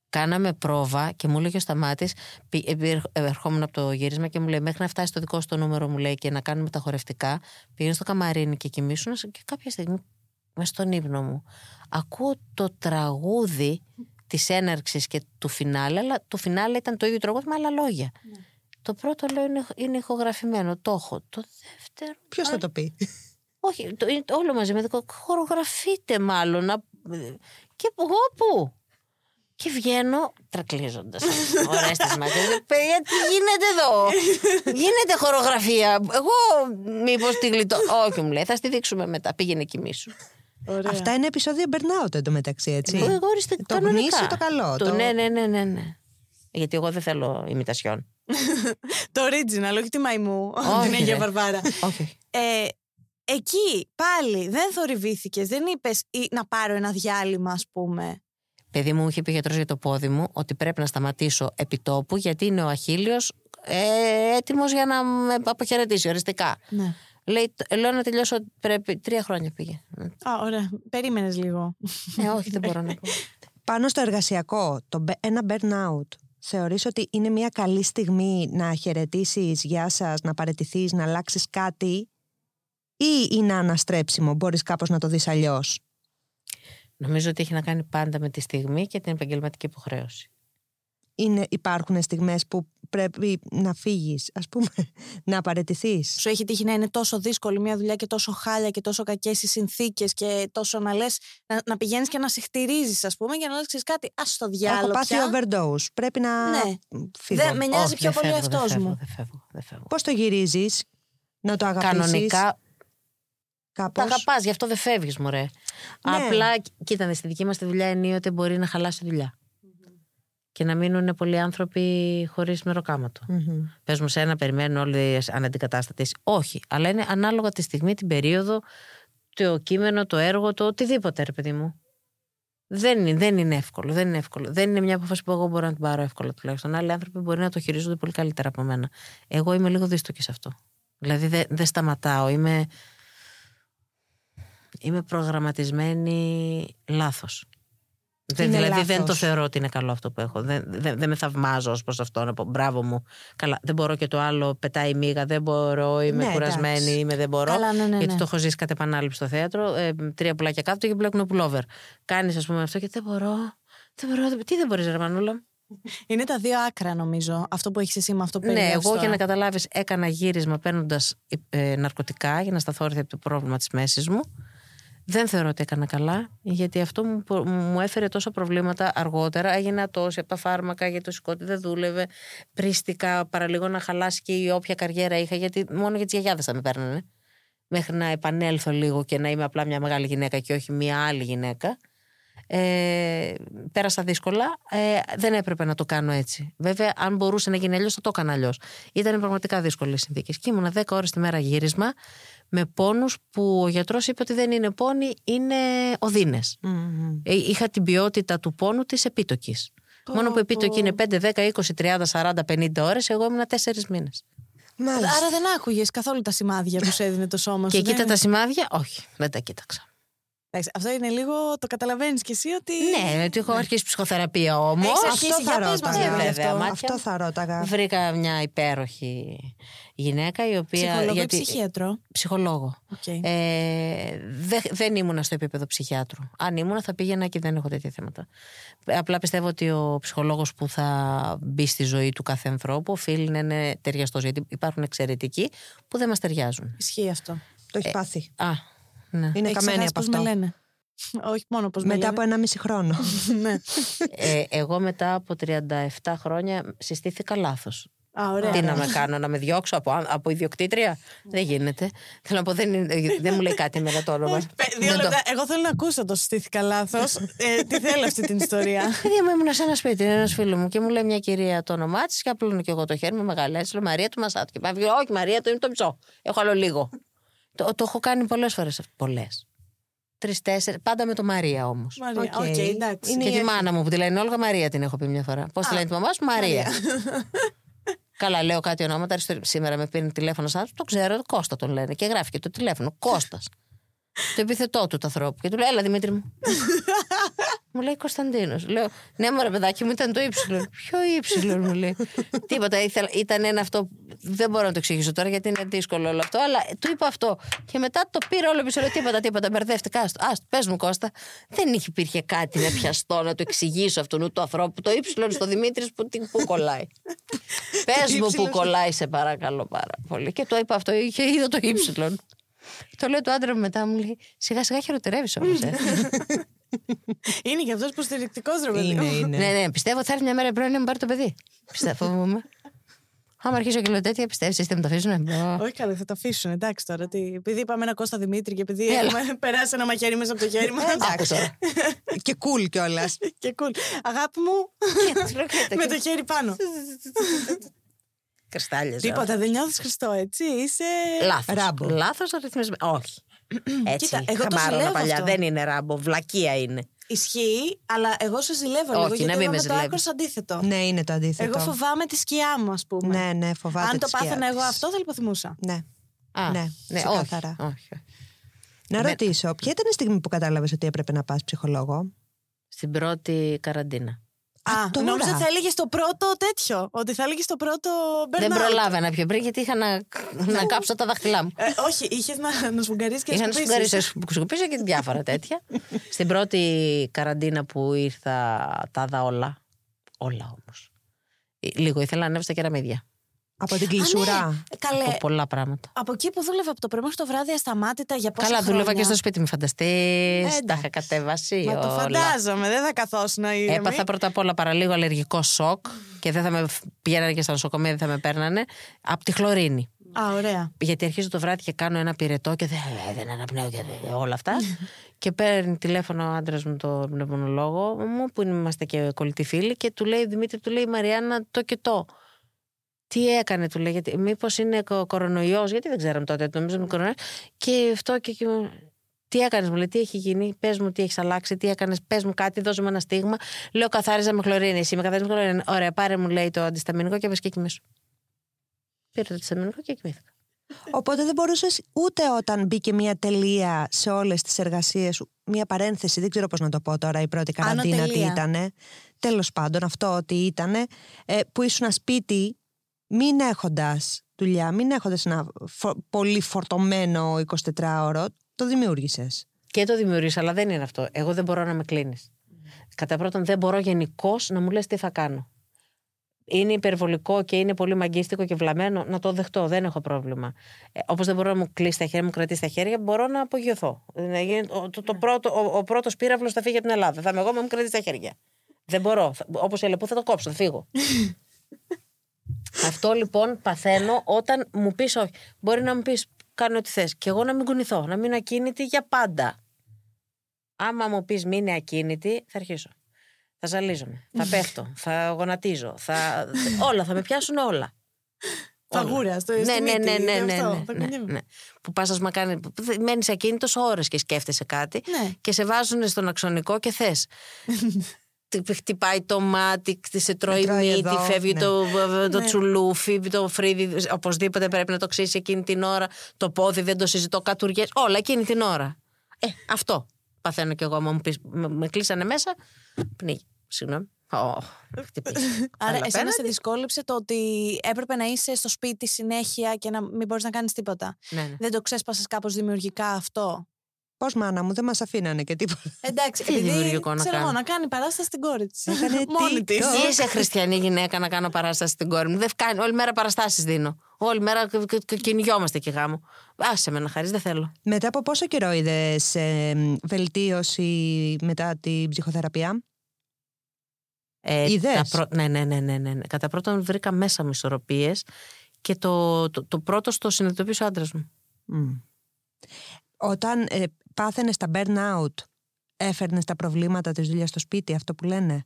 Κάναμε πρόβα και μου έλεγε ο Σταμάτης, ερχόμουν από το γύρισμα και μου λέει: Μέχρι να φτάσει το δικό σου το νούμερο, μου λέει, και να κάνουμε τα χορευτικά, πήγαινε στο καμαρίνι και κοιμήσουν. Και κάποια στιγμή, με στον ύπνο μου, ακούω το τραγούδι της έναρξης και του φινάλε, αλλά το φινάλε ήταν το ίδιο τραγούδι με άλλα λόγια. Το πρώτο λέω είναι, είναι ηχογραφημένο, το έχω. Το δεύτερο. Ποιος θα το πει; Όχι, το, είναι όλο μαζί με το χορογραφείτε μάλλον. να- Και εγώ πού. Και βγαίνω τρακλίζοντας. Ωραία στις μάτια. Παιδιά, τι γίνεται εδώ; γίνεται χορογραφία. Εγώ μήπως τη γλιτώ. Όχι, μου λέει, θα στη δείξουμε μετά. Πήγαινε κοιμήσου. Ωραία. Αυτά είναι επεισόδια burnout εντωμεταξύ, έτσι. Εγώ εγώ ορίστε Το κανονικά. γνήσιο το καλό, Το, το- Ναι, ναι, ναι, ναι, ναι. Γιατί εγώ δεν θέλω ημιτασιόν. Το original, όχι τη μαϊμού. Όχι, Την Αγία ρε. Βαρβάρα. Όχι. Ε, εκεί πάλι δεν θορυβήθηκες, δεν είπες «Ή να πάρω ένα διάλειμμα ας πούμε. Παιδί μου είχε πει ο γιατρός για το πόδι μου ότι πρέπει να σταματήσω επιτόπου γιατί είναι ο Αχίλιος ε, έτοιμος για να με αποχαιρετήσει οριστικά. Ναι. Λέει, «τ- λέω να τελειώσω πρέπει τρία χρόνια πήγε. Α, ωραία. Περίμενες λίγο. Ε, όχι δεν μπορώ να πω. Πάνω στο εργασιακό, το, μπε- ένα burnout, θεωρείς ότι είναι μια καλή στιγμή να χαιρετήσεις γεια σας, να παραιτηθείς, να αλλάξεις κάτι; Ή είναι αναστρέψιμο, μπορείς κάπως να το δεις αλλιώς; Νομίζω ότι έχει να κάνει πάντα με τη στιγμή και την επαγγελματική υποχρέωση. Είναι, υπάρχουν στιγμές που πρέπει να φύγεις, ας πούμε, να παραιτηθείς. Σου έχει τύχει να είναι τόσο δύσκολη μια δουλειά και τόσο χάλια και τόσο κακές οι συνθήκες και τόσο να λες, να, να πηγαίνεις και να συχτηρίζεις ας πούμε και να λες ξέρεις κάτι, ας το Έχω διάλογο πάθει πια. overdose, πρέπει να Ναι. φύγω. Δεν- με νοιάζει Όχι, πιο δεν πολύ φεύγω, δεν αυτός φεύγω, μου. Δεν φεύγω, δεν φεύγω. Πώς το γυρίζεις, να το αγαπήσεις; Κανονικά τα κάπως. αγαπάς, γι' αυτό δεν φεύγεις, μωρέ. Ναι. Απλά, κοίτα, στη δική μας τη δουλειά ενίοτε μπορεί να χαλάσει τη δουλειά. Και να μείνουν πολλοί άνθρωποι χωρίς μεροκάματο. Μμμ. Πες μου, σε ένα περιμένουν όλοι αναντικατάστατες. Όχι, αλλά είναι ανάλογα τη στιγμή, την περίοδο, το κείμενο, το έργο, το οτιδήποτε, ρε παιδί μου. Δεν είναι, δεν είναι εύκολο. Δεν είναι εύκολο. Δεν είναι μια απόφαση που εγώ μπορώ να την πάρω εύκολα τουλάχιστον. Άλλοι άνθρωποι μπορεί να το χειρίζονται πολύ καλύτερα από μένα. Εγώ είμαι λίγο δύστοκη σε αυτό. Δηλαδή δεν δεν σταματάω. Είμαι, είμαι προγραμματισμένη λάθος. Δεν, Είναι δηλαδή δεν το λάθος. θεωρώ ότι είναι καλό αυτό που έχω. Δεν, δεν, δεν με θαυμάζω ως προς αυτό. Να πω μπράβο μου. Καλά, δεν μπορώ και το άλλο. Πετάει μίγα, δεν μπορώ. Είμαι Ναι, κουρασμένη, εντάξει. είμαι, δεν μπορώ. Καλά, ναι, ναι, Γιατί ναι. το έχω ζήσει κατ' επανάληψη στο θέατρο. Ε, τρία πουλάκια κάτω και μπλέκουν πουλόβερ. Κάνεις, ας πούμε, αυτό και δεν μπορώ. Δεν μπορώ. δεν- Τι δεν μπορείς, Ρε Μανούλα; Είναι τα δύο άκρα νομίζω, αυτό που έχεις εσύ με αυτό που Ναι, περιγράφεις εγώ τώρα. για να καταλάβεις, έκανα γύρισμα παίρνοντας ναρκωτικά για να σταθώ όρθια από το πρόβλημα της μέσης μου. Δεν θεωρώ ότι έκανα καλά, γιατί αυτό μου, προ- μου έφερε τόσα προβλήματα αργότερα. Έγινα τόση από τα φάρμακα, γιατί το σηκώτη δεν δούλευε. Πρίστηκα παραλίγο να χαλάσει και η όποια καριέρα είχα, γιατί μόνο για τις γιαγιάδες θα με παίρνανε. Μέχρι να επανέλθω λίγο και να είμαι απλά μια μεγάλη γυναίκα και όχι μια άλλη γυναίκα. Ε, πέρασα δύσκολα. Ε, δεν έπρεπε να το κάνω έτσι. Βέβαια, αν μπορούσε να γίνει αλλιώς, θα το έκανα αλλιώς. Ήταν πραγματικά δύσκολες συνθήκες. Και ήμουνα 10 ώρες τη μέρα γύρισμα με πόνους που ο γιατρός είπε ότι δεν είναι πόνοι, είναι οδύνες. Μμμ. Ε, είχα την ποιότητα του πόνου της επίτοκης. Μόνο που επίτοκη είναι 5, 10, 20, 30, 40, 50 ώρες, εγώ ήμουν 4 μήνες. Μάλιστα. Άρα δεν άκουγες καθόλου τα σημάδια που σου έδινε το σώμα σου. Και δεν- κοίτα τα σημάδια, όχι, δεν τα κοίταξα. Εντάξει, αυτό είναι λίγο, το καταλαβαίνεις κι εσύ ότι... Ναι, ότι έχω αρχίσει ψυχοθεραπεία όμως. Έχεις Αυτό αρχίσει, θα για πες μας ρώταγα. λίγο γι' Βέβαια, αυτό. μάτια. Αυτό θα ρώταγα. Βρήκα μια υπέροχη γυναίκα η οποία. Ψυχολόγο γιατί- ή ψυχίατρο; Ψυχολόγο. Οκ. Ε, δε- δεν ήμουνα στο επίπεδο ψυχιάτρου. Αν ήμουνα, θα πήγαινα και δεν έχω τέτοια θέματα. Ε, Απλά πιστεύω ότι ο ψυχολόγος που θα μπει στη ζωή του κάθε ανθρώπου οφείλει να είναι ταιριαστός. Γιατί υπάρχουν εξαιρετικοί που δεν μας ταιριάζουν. Ισχύει αυτό. Το έχει πάθει. Α, ναι. Είναι Έχεις καμένη ξεχάσει από πώς αυτό. με λένε. Όχι μόνο πώς με Μετά λένε. από ένα μισή χρόνο. ναι. ε, εγώ μετά από 37 χρόνια συστήθηκα λάθος. Α, ωραία. Τι να με κάνω, να με διώξω από, από ιδιοκτήτρια; δεν γίνεται. Θέλω να πω, δεν, είναι- δεν μου λέει κάτι μετά το όνομα. Πε- Δύο Δεν το- λεπτά. Εγώ θέλω να ακούσω το συστήθηκα λάθος. ε, τι θέλω αυτή την ιστορία. Παιδιά μου ήμουν σε ένα σπίτι, ένας φίλος μου και μου λέει μια κυρία το όνομά της και απλώνω και εγώ το χέρι με μεγάλη. Έτσι λέω Μαρία του Μασάτου. Και πάει, Όχι, Μαρία του είναι το μισό. Έχω άλλο λίγο. Το, το έχω κάνει πολλές φορές αυτό. Πολλές. Τρει-τέσσερι. Πάντα με το Μαρία όμως. Μαρία, OK. OK, εντάξει. Είναι Και η τη μάνα μου που τη λένε Όλγα Μαρία την έχω πει μια φορά. Πώς τη λένε τη μαμά σου, Μαρία. Καλά, λέω κάτι ονόματα. αριστερή- Σήμερα με πήρε τηλέφωνο σαν το ξέρω, Κώστα τον λένε. Και γράφει και το τηλέφωνο. Κώστας. το επιθετό του του ανθρώπου. Και του λέει, Έλα Δημήτρη μου. Μου λέει Κωνσταντίνος. Λέω, ναι, μωρέ παιδάκι μου ήταν το ύψιλον. Ποιο ύψιλον μου λέει. Τίποτα. Ήθελα, ήταν ένα αυτό. Δεν μπορώ να το εξηγήσω τώρα γιατί είναι δύσκολο όλο αυτό. Αλλά του είπα αυτό. Και μετά το πήρα όλο πίσω. Λέω, τίποτα, τίποτα. Μπερδεύτηκα. Άστο, άστο πες μου Κώστα. Δεν είχε υπήρχε κάτι να πιαστώ να το εξηγήσω αυτόν του ανθρώπου. Το ύψιλον στο Δημήτρης που, που κολλάει. πες μου που κολλάει, σε παρακαλώ πάρα πολύ. Και το είπα αυτό. Είχε είδα το ύψιλον. Το λέω του άντρα μου μετά, μου λέει Σιγά σιγά χειροτερεύεις όμως. Ε. Είναι και αυτός υποστηρικτικός ρε Είναι, είναι. ναι, ναι, πιστεύω θα έρθει μια μέρα πρώην να μου πάρει το παιδί. Πιστεύω, φοβούμαι. Άμα αρχίσω και λέω τέτοια, πιστεύεις, είστε με το αφήσουν. Όχι καλά, θα το αφήσουν. Εντάξει τώρα. Τι, επειδή είπαμε ένα Κώστα Δημήτρη και επειδή έχουμε περάσει ένα μαχαίρι μέσα από το χέρι μας. Εντάξει. και cool κιόλας. και cool. Αγάπη μου. με το χέρι πάνω. Κρυστάλλια. Τίποτα, δεν νιώθεις Χριστό, έτσι. Είσαι. Λάθος. Ράμπο. Λάθος αριθμισμένο. Όχι. Έτσι. Κοίτα, εγώ το χαμάρωνα ζηλεύω παλιά. αυτό. Δεν είναι ράμπο. Βλακεία είναι. Ισχύει, αλλά εγώ σε ζηλεύω Όχι, λίγο. να Γιατί μην εγώ με είμαι το ζηλεύεις. άκρος αντίθετο. ναι, είναι το αντίθετο. Εγώ φοβάμαι τη σκιά μου, ας πούμε. Ναι, ναι, φοβάται. Αν το τη σκιά πάθαινα εγώ της. αυτό, θα λιποθυμούσα. Ναι. Α, Ναι, όχι, ξεκάθαρα. όχι, όχι. Να Ναι. ρωτήσω, ποια ήταν η στιγμή που κατάλαβες ότι έπρεπε να πας ψυχολόγο; Στην πρώτη καραντίνα. Α, τώρα. νόμιζα θα έλεγες το πρώτο τέτοιο. Ότι θα έλεγες το πρώτο burnout. Δεν προλάβαινα πιο πριν γιατί είχα να, να κάψω τα δάχτυλά μου. Ε, όχι, είχες να, να σφουγγαρίσει και να Είχα να σκουπίσεις. σκουπίσω σκουπίσω και διάφορα τέτοια. Στην πρώτη καραντίνα που ήρθα, τα είδα όλα. Όλα όμως. Λίγο ήθελα να ανέβω στα κεραμίδια. Από την κλεισουρά. Α, ναι. Καλέ, Από πολλά πράγματα. από εκεί που δούλευα από το πρωί μέχρι το βράδυ ασταμάτητα για πόσα Καλά, χρόνια; δούλευα και στο σπίτι μου, φανταστείς. εντάξει. Τα είχα κατέβασει. Μα το όλα. φαντάζομαι, δεν θα καθόσουν να ήρεμοι. Έπαθα πρώτα απ' όλα παραλίγο αλλεργικό σοκ και δεν θα με πηγαίνανε και στα νοσοκομεία, δεν θα με παίρνανε. Από τη χλωρίνη. Α, ωραία. Γιατί αρχίζω το βράδυ και κάνω ένα πυρετό και δεν, δεν αναπνέω και δεν- όλα αυτά. και παίρνει τηλέφωνο ο άντρας μου, το πνευμονολόγο μου, που είμαστε και κολλητοί φίλοι, και του λέει Δημήτρη, του λέει η Μαριάννα το και το. Τι έκανε, του λέει, γιατί μήπως είναι κο- κορονοϊός, γιατί δεν ξέραμε τότε, νομίζω είναι κορονοϊός. Και αυτό και. και τι έκανες, μου λέει, τι έχει γίνει, πες μου τι έχεις αλλάξει, τι έκανες, πες μου κάτι, δώσε μου ένα στίγμα. Λέω, καθάριζα με χλωρίνη. Εσύ με καθάριζα με χλωρίνη. Ωραία, πάρε μου, λέει το αντισταμινικό και βρίσκει κοιμήσου. Πήρε το αντισταμινικό και κοιμήθηκα. Οπότε δεν μπορούσες ούτε όταν μπήκε μια τελεία σε όλες τις εργασίες σου, μια παρένθεση, δεν ξέρω πώς να το πω τώρα, η πρώτη καραντίνα τι Ανωτελεία. ήτανε. Τέλος πάντων, αυτό ότι ήτανε, ε, που ήσουν σπίτι, μην έχοντας δουλειά, μην έχοντας ένα φο- πολύ φορτωμένο 24ωρο, το δημιούργησες. Και το δημιουργείς, αλλά δεν είναι αυτό. Εγώ δεν μπορώ να με κλείνεις. Κατά πρώτον, δεν μπορώ γενικώς να μου λες τι θα κάνω. Είναι υπερβολικό και είναι πολύ μαγκίστικο και βλαμμένο, να το δεχτώ, δεν έχω πρόβλημα. Ε, Όπως δεν μπορώ να μου κλείσει τα χέρια, μου κρατήσει τα χέρια, μπορώ να απογειωθώ. Να γίνει το, το, το πρώτο, ο, ο πρώτος πύραυλος θα φύγει από την Ελλάδα. Θα είμαι εγώ, με μου κρατήσει τα χέρια. Δεν μπορώ. Όπως η Αλεπού θα το κόψω, θα φύγω. Αυτό λοιπόν παθαίνω όταν μου πεις όχι. Μπορεί να μου πεις κάνω ό,τι θες. Και εγώ να μην κουνηθώ, να μείνω ακίνητη για πάντα. Άμα μου πεις μείνε ακίνητη, θα αρχίσω. Θα ζαλίζομαι. Θα πέφτω. Θα γονατίζω. Θα... όλα, θα με πιάσουν όλα. Φαγούρα, στο Ναι, στη ναι, μύτη, ναι, ναι, ναι, αυτό, ναι, θα ναι, κουνιέμαι. ναι. Που πας, α πούμε, κάνει. Μένεις ακίνητος ώρες και σκέφτεσαι κάτι Ναι. και σε βάζουν στον αξονικό και θες. Χτυπάει το μάτι, σε τρώει τρώει μύτη, εδώ, φεύγει ναι. το, το Ναι. τσουλούφι, το φρύδι. Οπωσδήποτε πρέπει να το ξύσει εκείνη την ώρα. Το πόδι δεν το συζητώ, κατουριέ. Όλα εκείνη την ώρα. Ε, αυτό παθαίνω κι εγώ. Άμα μου πεις, με, με κλείσανε μέσα, πνίγει. Συγγνώμη. Ω, χτυπήσει. Άρα, Αλλά εσένα σε απέναντι- δυσκόλεψε το ότι έπρεπε να είσαι στο σπίτι συνέχεια και να μην μπορείς να κάνεις τίποτα. Ναι, ναι. Δεν το ξέσπασες κάπως δημιουργικά αυτό; Πώς μάνα μου, δεν μας αφήνανε και τίποτα. Εντάξει, Τι επειδή δημιουργικό να ξέρω εγώ, κάνει. να κάνει παράσταση στην κόρη της. Έκανε Μόνη της. TikTok. Είσαι χριστιανή γυναίκα να κάνω παράσταση στην κόρη μου. Δεν κάνει. Όλη μέρα παραστάσεις δίνω. Όλη μέρα κ- κ- κ- κυνηγιόμαστε και γάμο. Άσε με να χαρείς, δεν θέλω. Μετά από πόσο καιρό είδες βελτίωση μετά την ψυχοθεραπεία; Ε, Είδες; τα πρω- Ναι, ναι, ναι, ναι, ναι, ναι. Κατά πρώτον βρήκα μέσα μου ισορροπίες και το, το, το πρώτο στο συνειδητοποίησε ο άντρας μου. Μμ. Όταν ε, πάθαινες τα burnout, έφερνες τα προβλήματα της δουλειάς στο σπίτι, αυτό που λένε;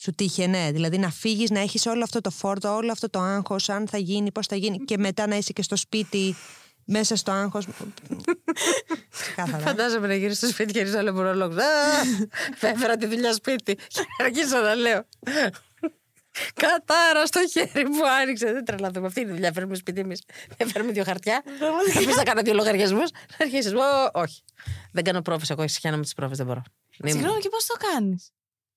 Σου τύχε, ναι. Δηλαδή να φύγεις, να έχεις όλο αυτό το φόρτο, όλο αυτό το άγχος, αν θα γίνει, πώς θα γίνει, και μετά να είσαι και στο σπίτι, μέσα στο άγχος. Κάθαρα. Φαντάζομαι να γυρίσεις στο σπίτι και ρίξω άλλο μονολόγο. Έφερα τη δουλειά σπίτι. Και αρχίσω να λέω. Κατάρα στο χέρι που άνοιξε. Δεν τρελαθούμε. Αυτή είναι η δουλειά. Φέρνουμε σπίτι εμείς. Δεν φέρνουμε δύο χαρτιά. Θα πει να κάνω δύο λογαριασμούς. Θα αρχίσεις. Όχι. Δεν κάνω πρόβε. Εγώ ισχύω με τις πρόβε. Δεν μπορώ. Μη μου. Συγγνώμη, και πώς το κάνεις;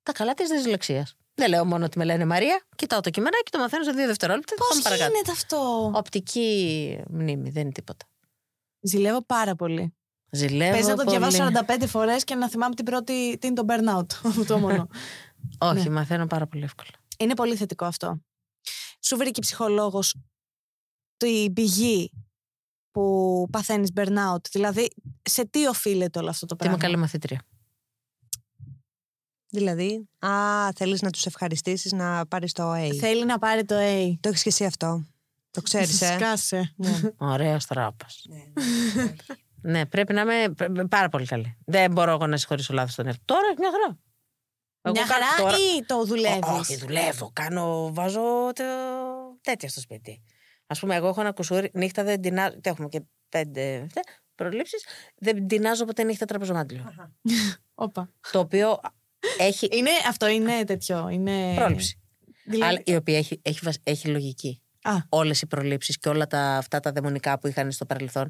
Τα καλά της δυσλεξίας. Δεν λέω μόνο ότι με λένε Μαρία. Κοιτάω το κειμενάκι και το μαθαίνω σε δύο δευτερόλεπτα. Πώς Πάμε παρακάτω. γίνεται αυτό; Οπτική μνήμη. Δεν είναι τίποτα. Ζηλεύω πάρα πολύ. Ζηλεύω. Παίζει να το πολύ. διαβάσω 45 φορές και να θυμάμαι την πρώτη. Τι είναι το burnout. Αυτό μόνο. Όχι, Ναι. μαθαίνω πάρα πολύ εύκολα. Είναι πολύ θετικό αυτό. Σου βρήκε ψυχολόγος την πηγή που παθαίνεις burnout. Δηλαδή, σε τι οφείλεται όλο αυτό το Τι είμαι πράγμα; καλή μαθήτρια. Δηλαδή, α, θέλεις να τους ευχαριστήσεις να πάρεις το A. Θέλει να πάρει το A. Το έχεις και εσύ αυτό. Το ξέρεις, ε; Σκάσε. Ωραία τράπα. ναι, πρέπει να είμαι πρέ- πάρα πολύ καλή. Δεν μπορώ εγώ να συγχωρήσω λάθος στον εαυτό. Τώρα μια χαρά. Εγώ Μια κάνω χαρά τώρα- ή το δουλεύεις; Ω, Όχι, δουλεύω. Κάνω, βάζω το... τέτοια στο σπίτι. Α πούμε, εγώ έχω ένα κουσούρι. Νύχτα δεν τεινάζω. Τι έχουμε και πέντε προλήψεις. Δεν τεινάζω ποτέ νύχτα τραπεζομάντιλο. Όπα. το οποίο έχει Είναι, αυτό είναι τέτοιο. Είναι... πρόληψη. Δηλαδή, Αλλά η οποία έχει, έχει, βασ- έχει λογική. Α, Όλες οι προλήψεις και όλα τα, αυτά τα δαιμονικά που είχαν στο παρελθόν.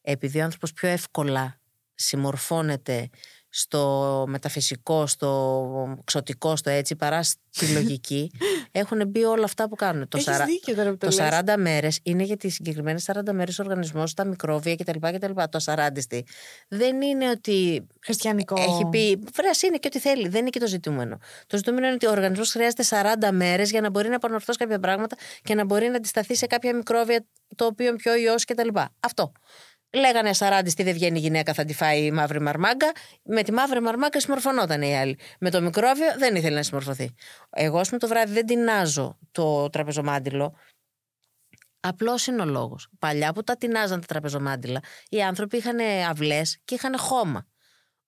Επειδή ο άνθρωπος πιο εύκολα συμμορφώνεται στο μεταφυσικό, στο ξωτικό, στο έτσι, παρά στη λογική, έχουν μπει όλα αυτά που κάνουν. Το, έχεις σαρα- δίκιο τώρα που το, το λες. 40 μέρες είναι για τις συγκεκριμένες 40 μέρες ο οργανισμό, τα μικρόβια κτλ. κτλ. Το 40 δεν είναι ότι Χριστιανικό. έχει πει. Βρέα είναι και ό,τι θέλει. Δεν είναι και το ζητούμενο. Το ζητούμενο είναι ότι ο οργανισμός χρειάζεται 40 μέρες για να μπορεί να επανορθώσει κάποια πράγματα και να μπορεί να αντισταθεί σε κάποια μικρόβια το οποίο πιο ιός κτλ. Αυτό. Λέγανε 40 τι δεν βγαίνει η γυναίκα, θα τη φάει η μαύρη μαρμάγκα. Με τη μαύρη μαρμάγκα συμμορφωνόταν η άλλη. Με το μικρόβιο δεν ήθελε να συμμορφωθεί. Εγώ, ας πούμε, το βράδυ δεν τεινάζω το τραπεζομάντιλο. Απλό είναι ο λόγος. Παλιά που τα τεινάζαν τα τραπεζομάντιλα, οι άνθρωποι είχαν αυλές και είχαν χώμα.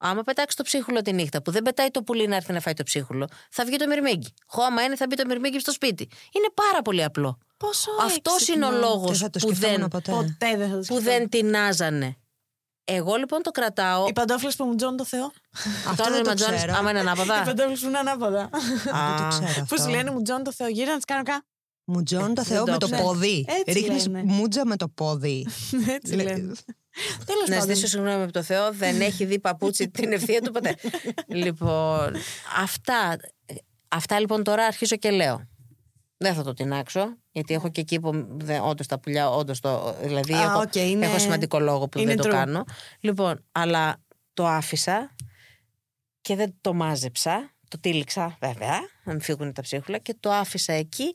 Άμα πετάξει το ψίχουλο τη νύχτα, που δεν πετάει το πουλί να έρθει να φάει το ψίχουλο, θα βγει το μυρμήγκι. Χώμα είναι, θα μπει το μυρμήγκι στο σπίτι. Είναι πάρα πολύ απλό. Πόσο Αυτός έξυπνο. είναι ο λόγο Δεν θα το που, σκεφτόμουν δεν, ποτέ. Ποτέ δεν θα το που σκεφτόμουν. δεν τεινάζανε. Εγώ λοιπόν το κρατάω. Οι παντόφλες που μου τζώνουν το Θεό. Αυτό Κάνω δεν το ματζόνες, ξέρω. Άμα είναι Οι ανάποδα. παντόφλες που είναι ανάποδα. Δεν το ξέρω Που σου αυτό. λένε μου τζώνουν το Θεό. Γύρω να τις κάνω κα. Μου τζώνει το δεν Θεό το με το ξέρω. πόδι. Έτσι Ρίχνεις λένε. μούτζα με το πόδι. Έτσι Λέ- λένε. Τέλος Να πάντων. ζητήσω συγγνώμη από το Θεό, δεν έχει δει παπούτσι την ευθεία του ποτέ. λοιπόν, αυτά, αυτά λοιπόν τώρα αρχίζω και λέω. Δεν θα το τεινάξω, γιατί έχω και εκεί που όντως τα πουλιά, όντως το. Δηλαδή, Α, έχω, οκ, είναι- έχω σημαντικό λόγο που είναι δεν το true. κάνω. Λοιπόν, αλλά το άφησα και δεν το μάζεψα. Το τύλιξα, βέβαια, να μην φύγουν τα ψίχουλα και το άφησα εκεί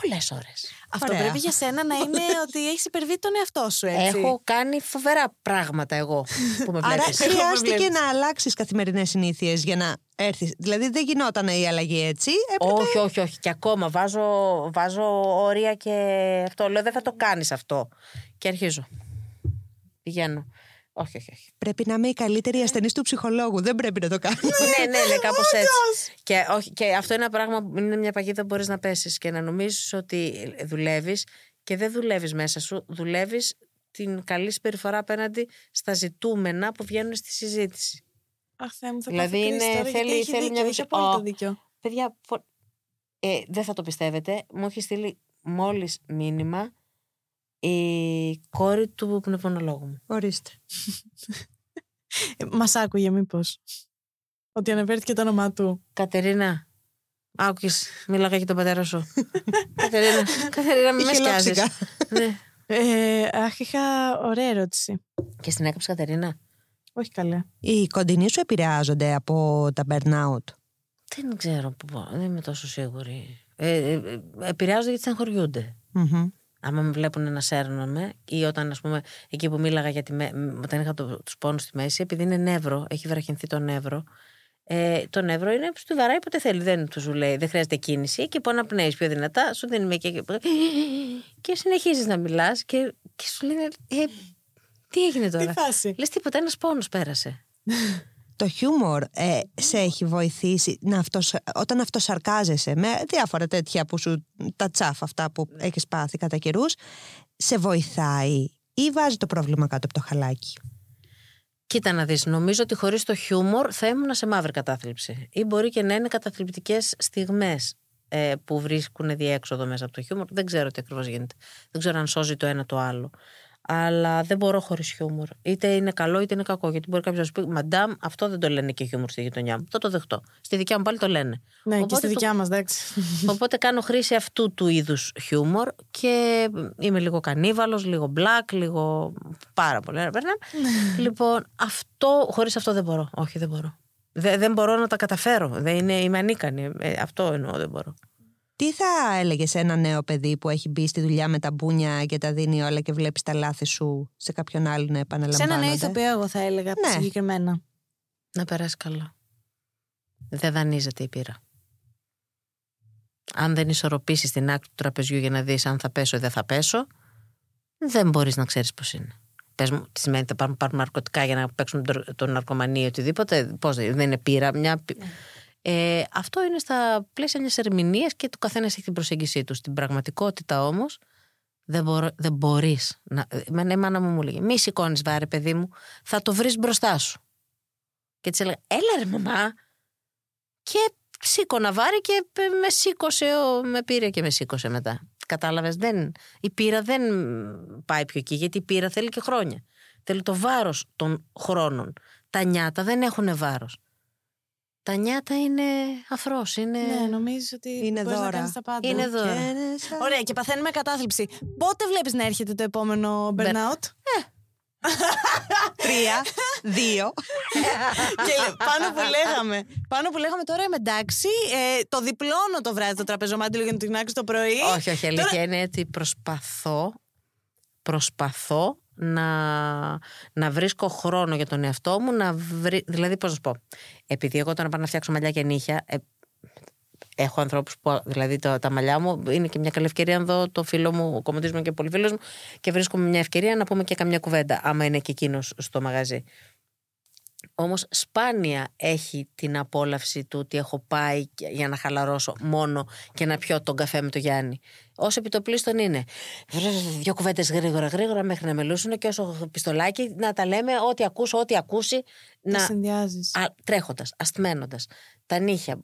πολλές ώρες. Αυτό Ωραία. πρέπει για σένα να είναι ότι έχεις υπερβεί τον εαυτό σου, έτσι. Έχω κάνει φοβερά πράγματα εγώ που με Άρα βλέπεις. Εγώ με χρειάστηκε βλέπεις. να αλλάξεις καθημερινές συνήθειες για να έρθεις. Δηλαδή δεν γινόταν η αλλαγή έτσι. Έπρεπε... Όχι, όχι, όχι. Και ακόμα βάζω, βάζω όρια και αυτό. Λέω δεν θα το κάνεις αυτό. Και αρχίζω. Πηγαίνω. Όχι, όχι, όχι. Πρέπει να είμαι η καλύτερη ασθενής του ψυχολόγου. Δεν πρέπει να το κάνω. ναι, ναι, ναι, κάπως έτσι. Και, όχι, και αυτό είναι ένα πράγμα που είναι μια παγίδα που μπορείς να πέσεις και να νομίζεις ότι δουλεύεις και δεν δουλεύεις μέσα σου. Δουλεύεις την καλή συμπεριφορά απέναντι στα ζητούμενα που βγαίνουν στη συζήτηση. Αχ, Θεέ μου, θα Δηλαδή πάθω κρίση είναι- τώρα, γιατί θέλει- έχει θέλει δίκιο, μια έχει μισή- απόλυτο Ω. δίκιο. Παιδιά, φο- ε, δεν θα το πιστεύετε. Μου έχει στείλει μόλις μήνυμα η κόρη του πνευμονολόγου μου. Ορίστε. Ε, Μας άκουγε μήπως. Ότι αναφέρθηκε το όνομά του. Κατερίνα, άκουγες, μίλαγα για τον πατέρα σου. Κατερίνα, Κατερίνα, μην με Είχε σκιάζεις. λόψικα. ναι. Ε, αχ, είχα ωραία ερώτηση. Και στην έκαψε Κατερίνα. Όχι καλά. Οι κοντινοί σου επηρεάζονται από τα burnout; Δεν ξέρω που πω, δεν είμαι τόσο σίγουρη. Ε, ε, ε, επηρεάζονται γιατί στεναχωριούνται. Μμμ. Άμα με βλέπουν να σέρνομαι ή όταν, ας πούμε, εκεί που μίλαγα για τη, με- μ, όταν είχα το, τους πόνους στη μέση, επειδή είναι νεύρο, έχει βραχυνθεί το νεύρο, ε, το νεύρο είναι του βαράει όποτε θέλει. Δεν του σου λέει, δεν χρειάζεται κίνηση. Και που αναπνέεις πιο δυνατά, σου δίνει μια και. και συνεχίζεις να μιλάς και, και σου λένε, ε, τι έγινε τώρα; Τι φάση; Λες τίποτα, ένας πόνος πέρασε. Το χιούμορ ε, σε έχει βοηθήσει να αυτος, όταν αυτοσαρκάζεσαι με διάφορα τέτοια που σου τα τσάφ αυτά που έχεις πάθει κατά καιρούς, σε βοηθάει ή βάζει το πρόβλημα κάτω από το χαλάκι; Κοίτα να δεις, νομίζω ότι χωρίς το χιούμορ θα ήμουν σε μαύρη κατάθλιψη. Ή μπορεί και να είναι καταθλιπτικές στιγμές. ε, που βρίσκουν διέξοδο μέσα από το χιούμορ. Δεν ξέρω τι ακριβώς γίνεται. Δεν ξέρω αν σώζει το ένα το άλλο. Αλλά δεν μπορώ χωρίς χιούμορ. Είτε είναι καλό είτε είναι κακό. Γιατί μπορεί κάποιος να σου πει Μαντάμ, αυτό δεν το λένε και χιούμορ στη γειτονιά μου. Θα το δεχτώ. Στη δικιά μου πάλι το λένε. Ναι, και Οπότε στη το- δικιά μας, εντάξει. Οπότε κάνω χρήση αυτού του είδους χιούμορ και είμαι λίγο κανίβαλος, λίγο μπλακ, λίγο. πάρα πολύ. Ρε, Μπέρναμ. λοιπόν, αυτό, χωρίς αυτό δεν μπορώ. Όχι, δεν μπορώ. Δε- δεν μπορώ να τα καταφέρω. Δεν είναι, είμαι ανίκανη. Ε, αυτό εννοώ, δεν μπορώ. Τι θα έλεγες σε ένα νέο παιδί που έχει μπει στη δουλειά με τα μπούνια και τα δίνει όλα και βλέπεις τα λάθη σου σε κάποιον άλλο να Σε επαναλαμβάνονται; ένα νέο ηθοποιό, εγώ θα έλεγα Ναι. συγκεκριμένα. Να περάσει καλά. Δεν δανείζεται η πείρα. Αν δεν ισορροπήσεις την άκρη του τραπεζιού για να δεις αν θα πέσω ή δεν θα πέσω, δεν μπορείς να ξέρεις πώς είναι. Πες μου, τι σημαίνει θα πάρουμε, πάρουμε ναρκωτικά για να παίξουμε τον, τον ναρκωμανί ή οτιδήποτε. Πώς δεν είναι πείρα, μια. πι- Ε, αυτό είναι στα πλαίσια μιας ερμηνείας και του καθένας έχει την προσέγγιση του. Στην πραγματικότητα όμως, δεν, μπορώ, δεν μπορείς. Να... Εμένα η μάνα μου μου λέγε: Μη σηκώνεις βάρη, παιδί μου, θα το βρεις μπροστά σου. Και της έλεγα: Έλα, ρε μαμά. Και σήκωνα βάρη και π- με σήκωσε, ο- με πήρε και με σήκωσε μετά. Κατάλαβες, δεν, η πείρα δεν πάει πιο εκεί, γιατί η πείρα θέλει και χρόνια. Θέλει το βάρος των χρόνων. Τα νιάτα δεν έχουν βάρος. Τα νιάτα είναι αφρός, είναι... Ναι, νομίζω ότι Είναι μπορείς να δώρα. κάνεις τα πάντα. Είναι δώρα. Και είναι σαν- Ωραία, και παθαίνουμε κατάθλιψη. Πότε βλέπεις να έρχεται το επόμενο burnout; Τρία, δύο. και λέ- πάνω που λέγαμε. Πάνω που λέγαμε τώρα είμαι εντάξει. Ε, το διπλώνω το βράδυ το τραπεζομάντιλο για να το τεινάξω το πρωί. Όχι, όχι, αλήθεια είναι ότι προσπαθώ, προσπαθώ να, να βρίσκω χρόνο για τον εαυτό μου, να βρει, δηλαδή πώς να σου πω, επειδή εγώ όταν πάω να φτιάξω μαλλιά και νύχια, ε, έχω ανθρώπους που, δηλαδή τα, τα μαλλιά μου είναι και μια καλή ευκαιρία να δω το φίλο μου, ο κομμωτής μου και πολύ φίλος μου και βρίσκομαι μια ευκαιρία να πούμε και καμιά κουβέντα, άμα είναι και εκείνος στο μαγαζί. Όμως σπάνια έχει την απόλαυση του ότι έχω πάει και- για να χαλαρώσω μόνο και να πιω τον καφέ με το Γιάννη. Όσο επιτοπλίστων είναι. Δύο κουβέντες γρήγορα γρήγορα μέχρι να μελούσουν και όσο πιστολάκι να τα λέμε ό,τι ακούσω, ό,τι ακούσει. Να Να... συνδυάζεις. Τρέχοντας, ασθμένοντα. Τα νύχια.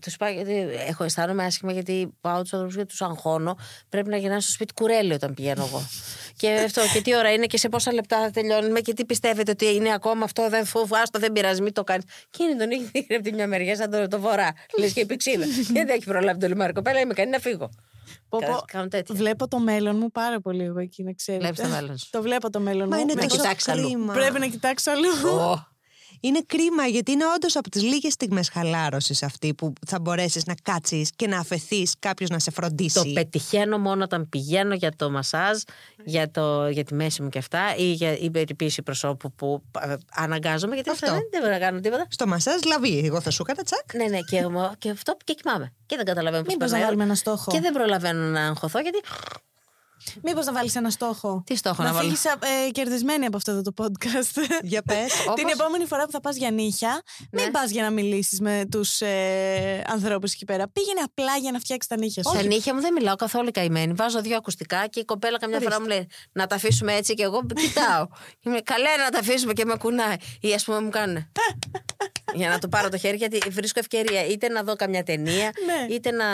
Τους πάω γιατί έχω αισθάνομαι άσχημα γιατί πάω τους άνθρωπου και τους αγχώνω. Πρέπει να γυρνάω στο σπίτι κουρέλι όταν πηγαίνω εγώ. και αυτό, και τι ώρα είναι και σε πόσα λεπτά θα τελειώνουμε και τι πιστεύετε ότι είναι ακόμα αυτό. Δεν φόβο, άστο, δεν πειράζει, μην το κάνεις. Και είναι τον έχει δείχνει από τη μια μεριά σαν το, το βορρά. Λες και η πηξίδα. και δεν έχει προλάβει το λιμάρι. Κοπέλα, είμαι κανεί να φύγω. Πω, Κα- πω, Κάνω τέτοια. Βλέπω το μέλλον μου πάρα πολύ εγώ εκεί, να ξέρετε. Βλέπεις το μέλλον σου. το βλέπω το μέλλον Μα μου. είναι Με Να τόσο κοιτάξεις αλλού. κρίμα. Πρέπει να κοιτάξω αλλού. Ω, Είναι κρίμα γιατί είναι όντως από τις λίγες στιγμές χαλάρωσης αυτή που θα μπορέσεις να κάτσεις και να αφαιθείς κάποιος να σε φροντίσει. Το πετυχαίνω μόνο όταν πηγαίνω για το μασάζ, για, το, για τη μέση μου και αυτά, ή για η περιποίηση προσώπου που ε, αναγκάζομαι, γιατί Αυτό. αυτά δεν, δεν μπορώ να κάνω τίποτα. Στο μασάζ λαβή. Εγώ θα σου έκανα τσακ. Ναι, ναι, και, μου- και αυτό και κοιμάμαι. Και δεν καταλαβαίνω πώς Μήπως να βάλουμε ένα στόχο. Και δεν προλαβαίνω να αγχωθώ, γιατί. Μήπως να βάλεις ένα στόχο; Τι στόχο να, να βάλω; φύγεις ε, κερδισμένη από αυτό εδώ το podcast. Για πες. Όπως- Την επόμενη φορά που θα πας για νύχια, μην Ναι. πας για να μιλήσεις με τους ε, ανθρώπους εκεί πέρα. Πήγαινε απλά για να φτιάξεις τα νύχια σου. Στα νύχια μου δεν μιλάω καθόλου καημένη. Βάζω δύο ακουστικά και η κοπέλα καμιά φορά μου λέει να τα αφήσουμε έτσι και εγώ κοιτάω. Είμαι καλέ να τα αφήσουμε και με κουνάει. Ή ας πούμε μου κάνουν. για να το πάρω το χέρι, γιατί βρίσκω ευκαιρία είτε να δω καμιά ταινία, Ναι. είτε να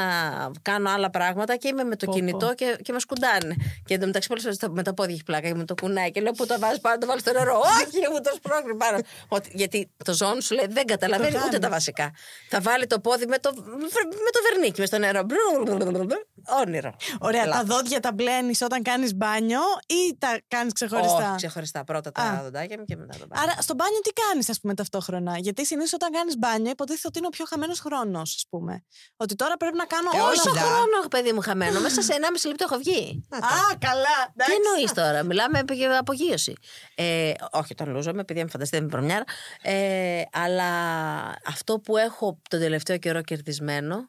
κάνω άλλα πράγματα και είμαι με το Πω, κινητό και, και με σκουντάνε. Και εντωμεταξύ πολλές φορές με τα πόδια έχει πλάκα και με το κουνάει και λέω που το βάζεις πάνω, το βάλει στο νερό. Όχι, μου το σπρώχνει πάνω. Ότι, γιατί το ζώνη σου λέει δεν καταλαβαίνει Το ούτε κάνει. τα βασικά. Θα βάλει το πόδι με το, με το βερνίκι μες στο νερό. Όνειρο. Ωραία, Λάθος. τα δόντια τα μπλένεις όταν κάνεις μπάνιο ή τα κάνεις ξεχωριστά; Όχι, ξεχωριστά. Πρώτα τα Α. δοντάκια μου και μετά το μπάνιο. Άρα στο μπάνιο τι κάνεις, ας πούμε, ταυτόχρονα; Γιατί συνήθως όταν κάνεις μπάνιο υποτίθεται ότι είναι ο πιο χαμένος χρόνος, ας πούμε. Ότι τώρα πρέπει να κάνω Ε, όλα όχι, Όσο δα. χρόνο έχω παιδί μου χαμένο, μέσα σε 1,5 λεπτό έχω βγει. Να τα. Α, καλά. Τι εντάξει. εννοείς τώρα, μιλάμε για απογείωση. Ε, όχι, τον λούζομαι, επειδή με φανταστείτε με πρωμιάρα. Ε, αλλά αυτό που έχω τον τελευταίο καιρό κερδισμένο.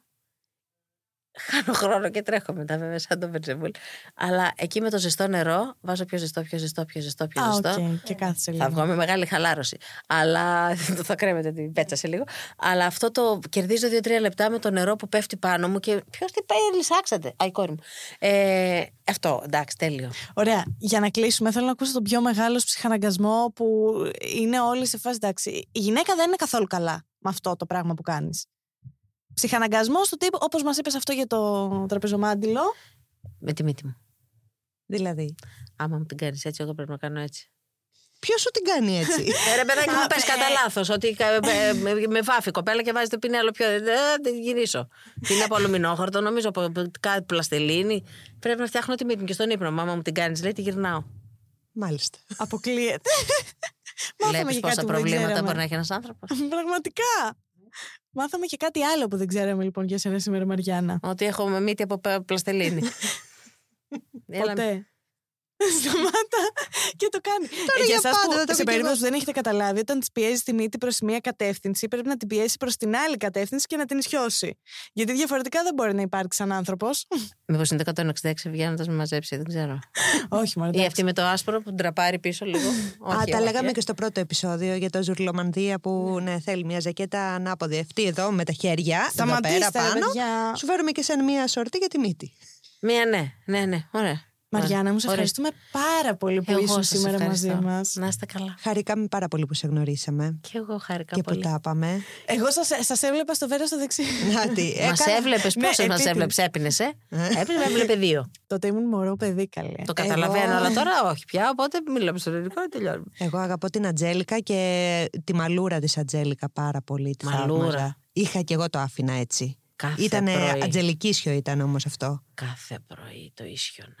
Χάνω χρόνο και τρέχω μετά, βέβαια, σαν το Βερζεβούλ. Αλλά εκεί με το ζεστό νερό βάζω πιο ζεστό, πιο ζεστό, πιο ζεστό, πιο Α, ζεστό. οκ, και κάθισε λίγο. Θα βγω με μεγάλη χαλάρωση. Αλλά θα κρέμεται την πέτσα σε λίγο. Αλλά αυτό το κερδίζω 2-3 λεπτά με το νερό που πέφτει πάνω μου και ποιος τι πάει, λυσάξατε. Α, η κόρη μου. Ε, αυτό, εντάξει, τέλειο. Ωραία. Για να κλείσουμε, θέλω να ακούσω τον πιο μεγάλος ψυχαναγκασμό που είναι όλοι σε φάση. Εντάξει, η γυναίκα δεν είναι καθόλου καλά με αυτό το πράγμα που κάνεις. Ψυχαναγκασμός του τύπου, όπως μας είπες αυτό για το τραπεζομάντιλο. Με τη μύτη μου. Δηλαδή. Άμα μου την κάνεις έτσι, εγώ πρέπει να κάνω έτσι. Ποιος σου την κάνει έτσι; Ε, ρε παιδάκι μου, πες κατά λάθος. Ότι ε, ε, με- με βάφει η κοπέλα και βάζει το πινέλο πιο. Ε, Δεν γυρίσω. Είναι από αλουμινόχαρτο, νομίζω από κάτι πλαστελίνη. Πρέπει να φτιάχνω τη μύτη μου και στον ύπνο. Μάμα μου την κάνεις, λέει, τη γυρνάω. Μάλιστα. Αποκλείεται. Μάθαμε Βλέπει και πόσα κάτι που δεν προβλήματα ξέραμε. μπορεί να έχει ένας άνθρωπος. Πραγματικά. Μάθαμε και κάτι άλλο που δεν ξέραμε λοιπόν για σένα σήμερα, Μαριάννα. Ότι έχω μύτη από πε- πλαστελίνη. Έλα, Ποτέ. Σταμάτα και το κάνει. Τώρα Ε, για εσάς πάντα, που, δεν το σε έχω κι περίπτωση εγώ. που δεν έχετε καταλάβει, όταν της πιέζει τη μύτη προς μία κατεύθυνση, πρέπει να την πιέσει προς την άλλη κατεύθυνση και να την ισιώσει. Γιατί διαφορετικά δεν μπορεί να υπάρξει σαν άνθρωπος. Μήπως είναι το 166 βγαίνοντας με μαζέψει, δεν ξέρω. Όχι, μόνο. Ή αυτή με το άσπρο που τραπάρει πίσω λίγο. Α, Όχι, τα όχι, λέγαμε ε. και στο πρώτο επεισόδιο για το Ζουρλομανδία που ναι, θέλει μια ζακέτα ανάποδη. Αυτή εδώ με τα χέρια. εδώ Σταματήστε, πέρα ρε πάνω. παιδιά. Σου φέρουμε και σαν μια σορτή για τη μύτη. Μία ναι, ναι, ναι, ωραία. Μαριάννα, μου σε Ωραία. ευχαριστούμε πάρα πολύ που Εγώ ήσουν σας σήμερα μαζί ευχαριστώ. μας. Να είστε καλά. Χαρήκαμε πάρα πολύ που σε γνωρίσαμε Και εγώ χάρηκα και που πολύ. τα είπαμε. Εγώ σας, σας έβλεπα στο βέρος στο δεξί. Να τι, Μας έκανα- έβλεπες, Ναι, πόσο μας επίτηδες. έβλεψες, έπινες, ε; Έπινες, με έβλεπε δύο. Τότε ήμουν μωρό παιδί καλέ. Το καταλαβαίνω, Εγώ- αλλά τώρα όχι πια. Οπότε μιλάμε στο ελληνικό και τελειώνουμε. Εγώ αγαπώ την Ατζέλικα και τη μαλούρα της Ατζέλικα πάρα πολύ. Τη Μαλούρα. θαύμαζα. Είχα και εγώ το άφηνα έτσι. Κάθε Ήτανε πρωί. ατζελικίσιο ήταν όμως αυτό. Κάθε πρωί το ίσιονα.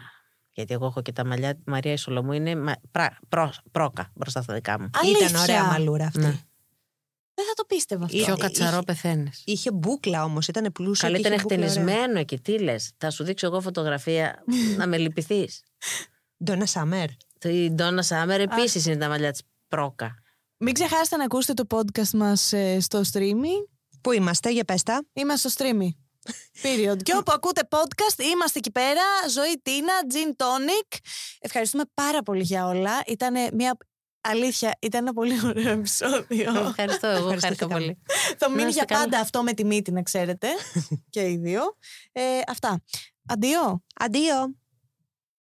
Γιατί εγώ έχω και τα μαλλιά τη Μαρία Ισολομού είναι μα- πρα- πρό- πρόκα μπροστά στα δικά μου. Αλήθεια. Ήταν ωραία μαλούρα αυτή. Ναι. Δεν θα το πίστευα αυτό. Είχε- Πιο κατσαρό πεθαίνεις. Είχε μπούκλα όμως, ήταν πλούσιο. Καλή και ήταν είχε μπούκλα ωραία. χτενισμένο εκεί. Τι λες, θα σου δείξω εγώ φωτογραφία να με λυπηθείς. Ντόνα Σάμερ. Η Ντόνα Σάμερ επίσης είναι τα μαλλιά της πρόκα. Μην ξεχάσετε να ακούσετε το podcast μας ε, στο streaming. Πού είμαστε, για πέστα. Είμαστε στο streaming. Period. και όπου ακούτε podcast, είμαστε εκεί πέρα. Ζωή Τίνα, Gin Tonic. Ευχαριστούμε πάρα πολύ για όλα. Ήταν μια. Αλήθεια, ήταν ένα πολύ ωραίο επεισόδιο. Ευχαριστώ, εγώ χάρηκα Ευχαριστηθήκαμε. πολύ. Θα μείνει Να για είστε καλά. πάντα αυτό με τη μύτη, να ξέρετε. και οι δύο. Ε, αυτά. Αντίο. Αντίο.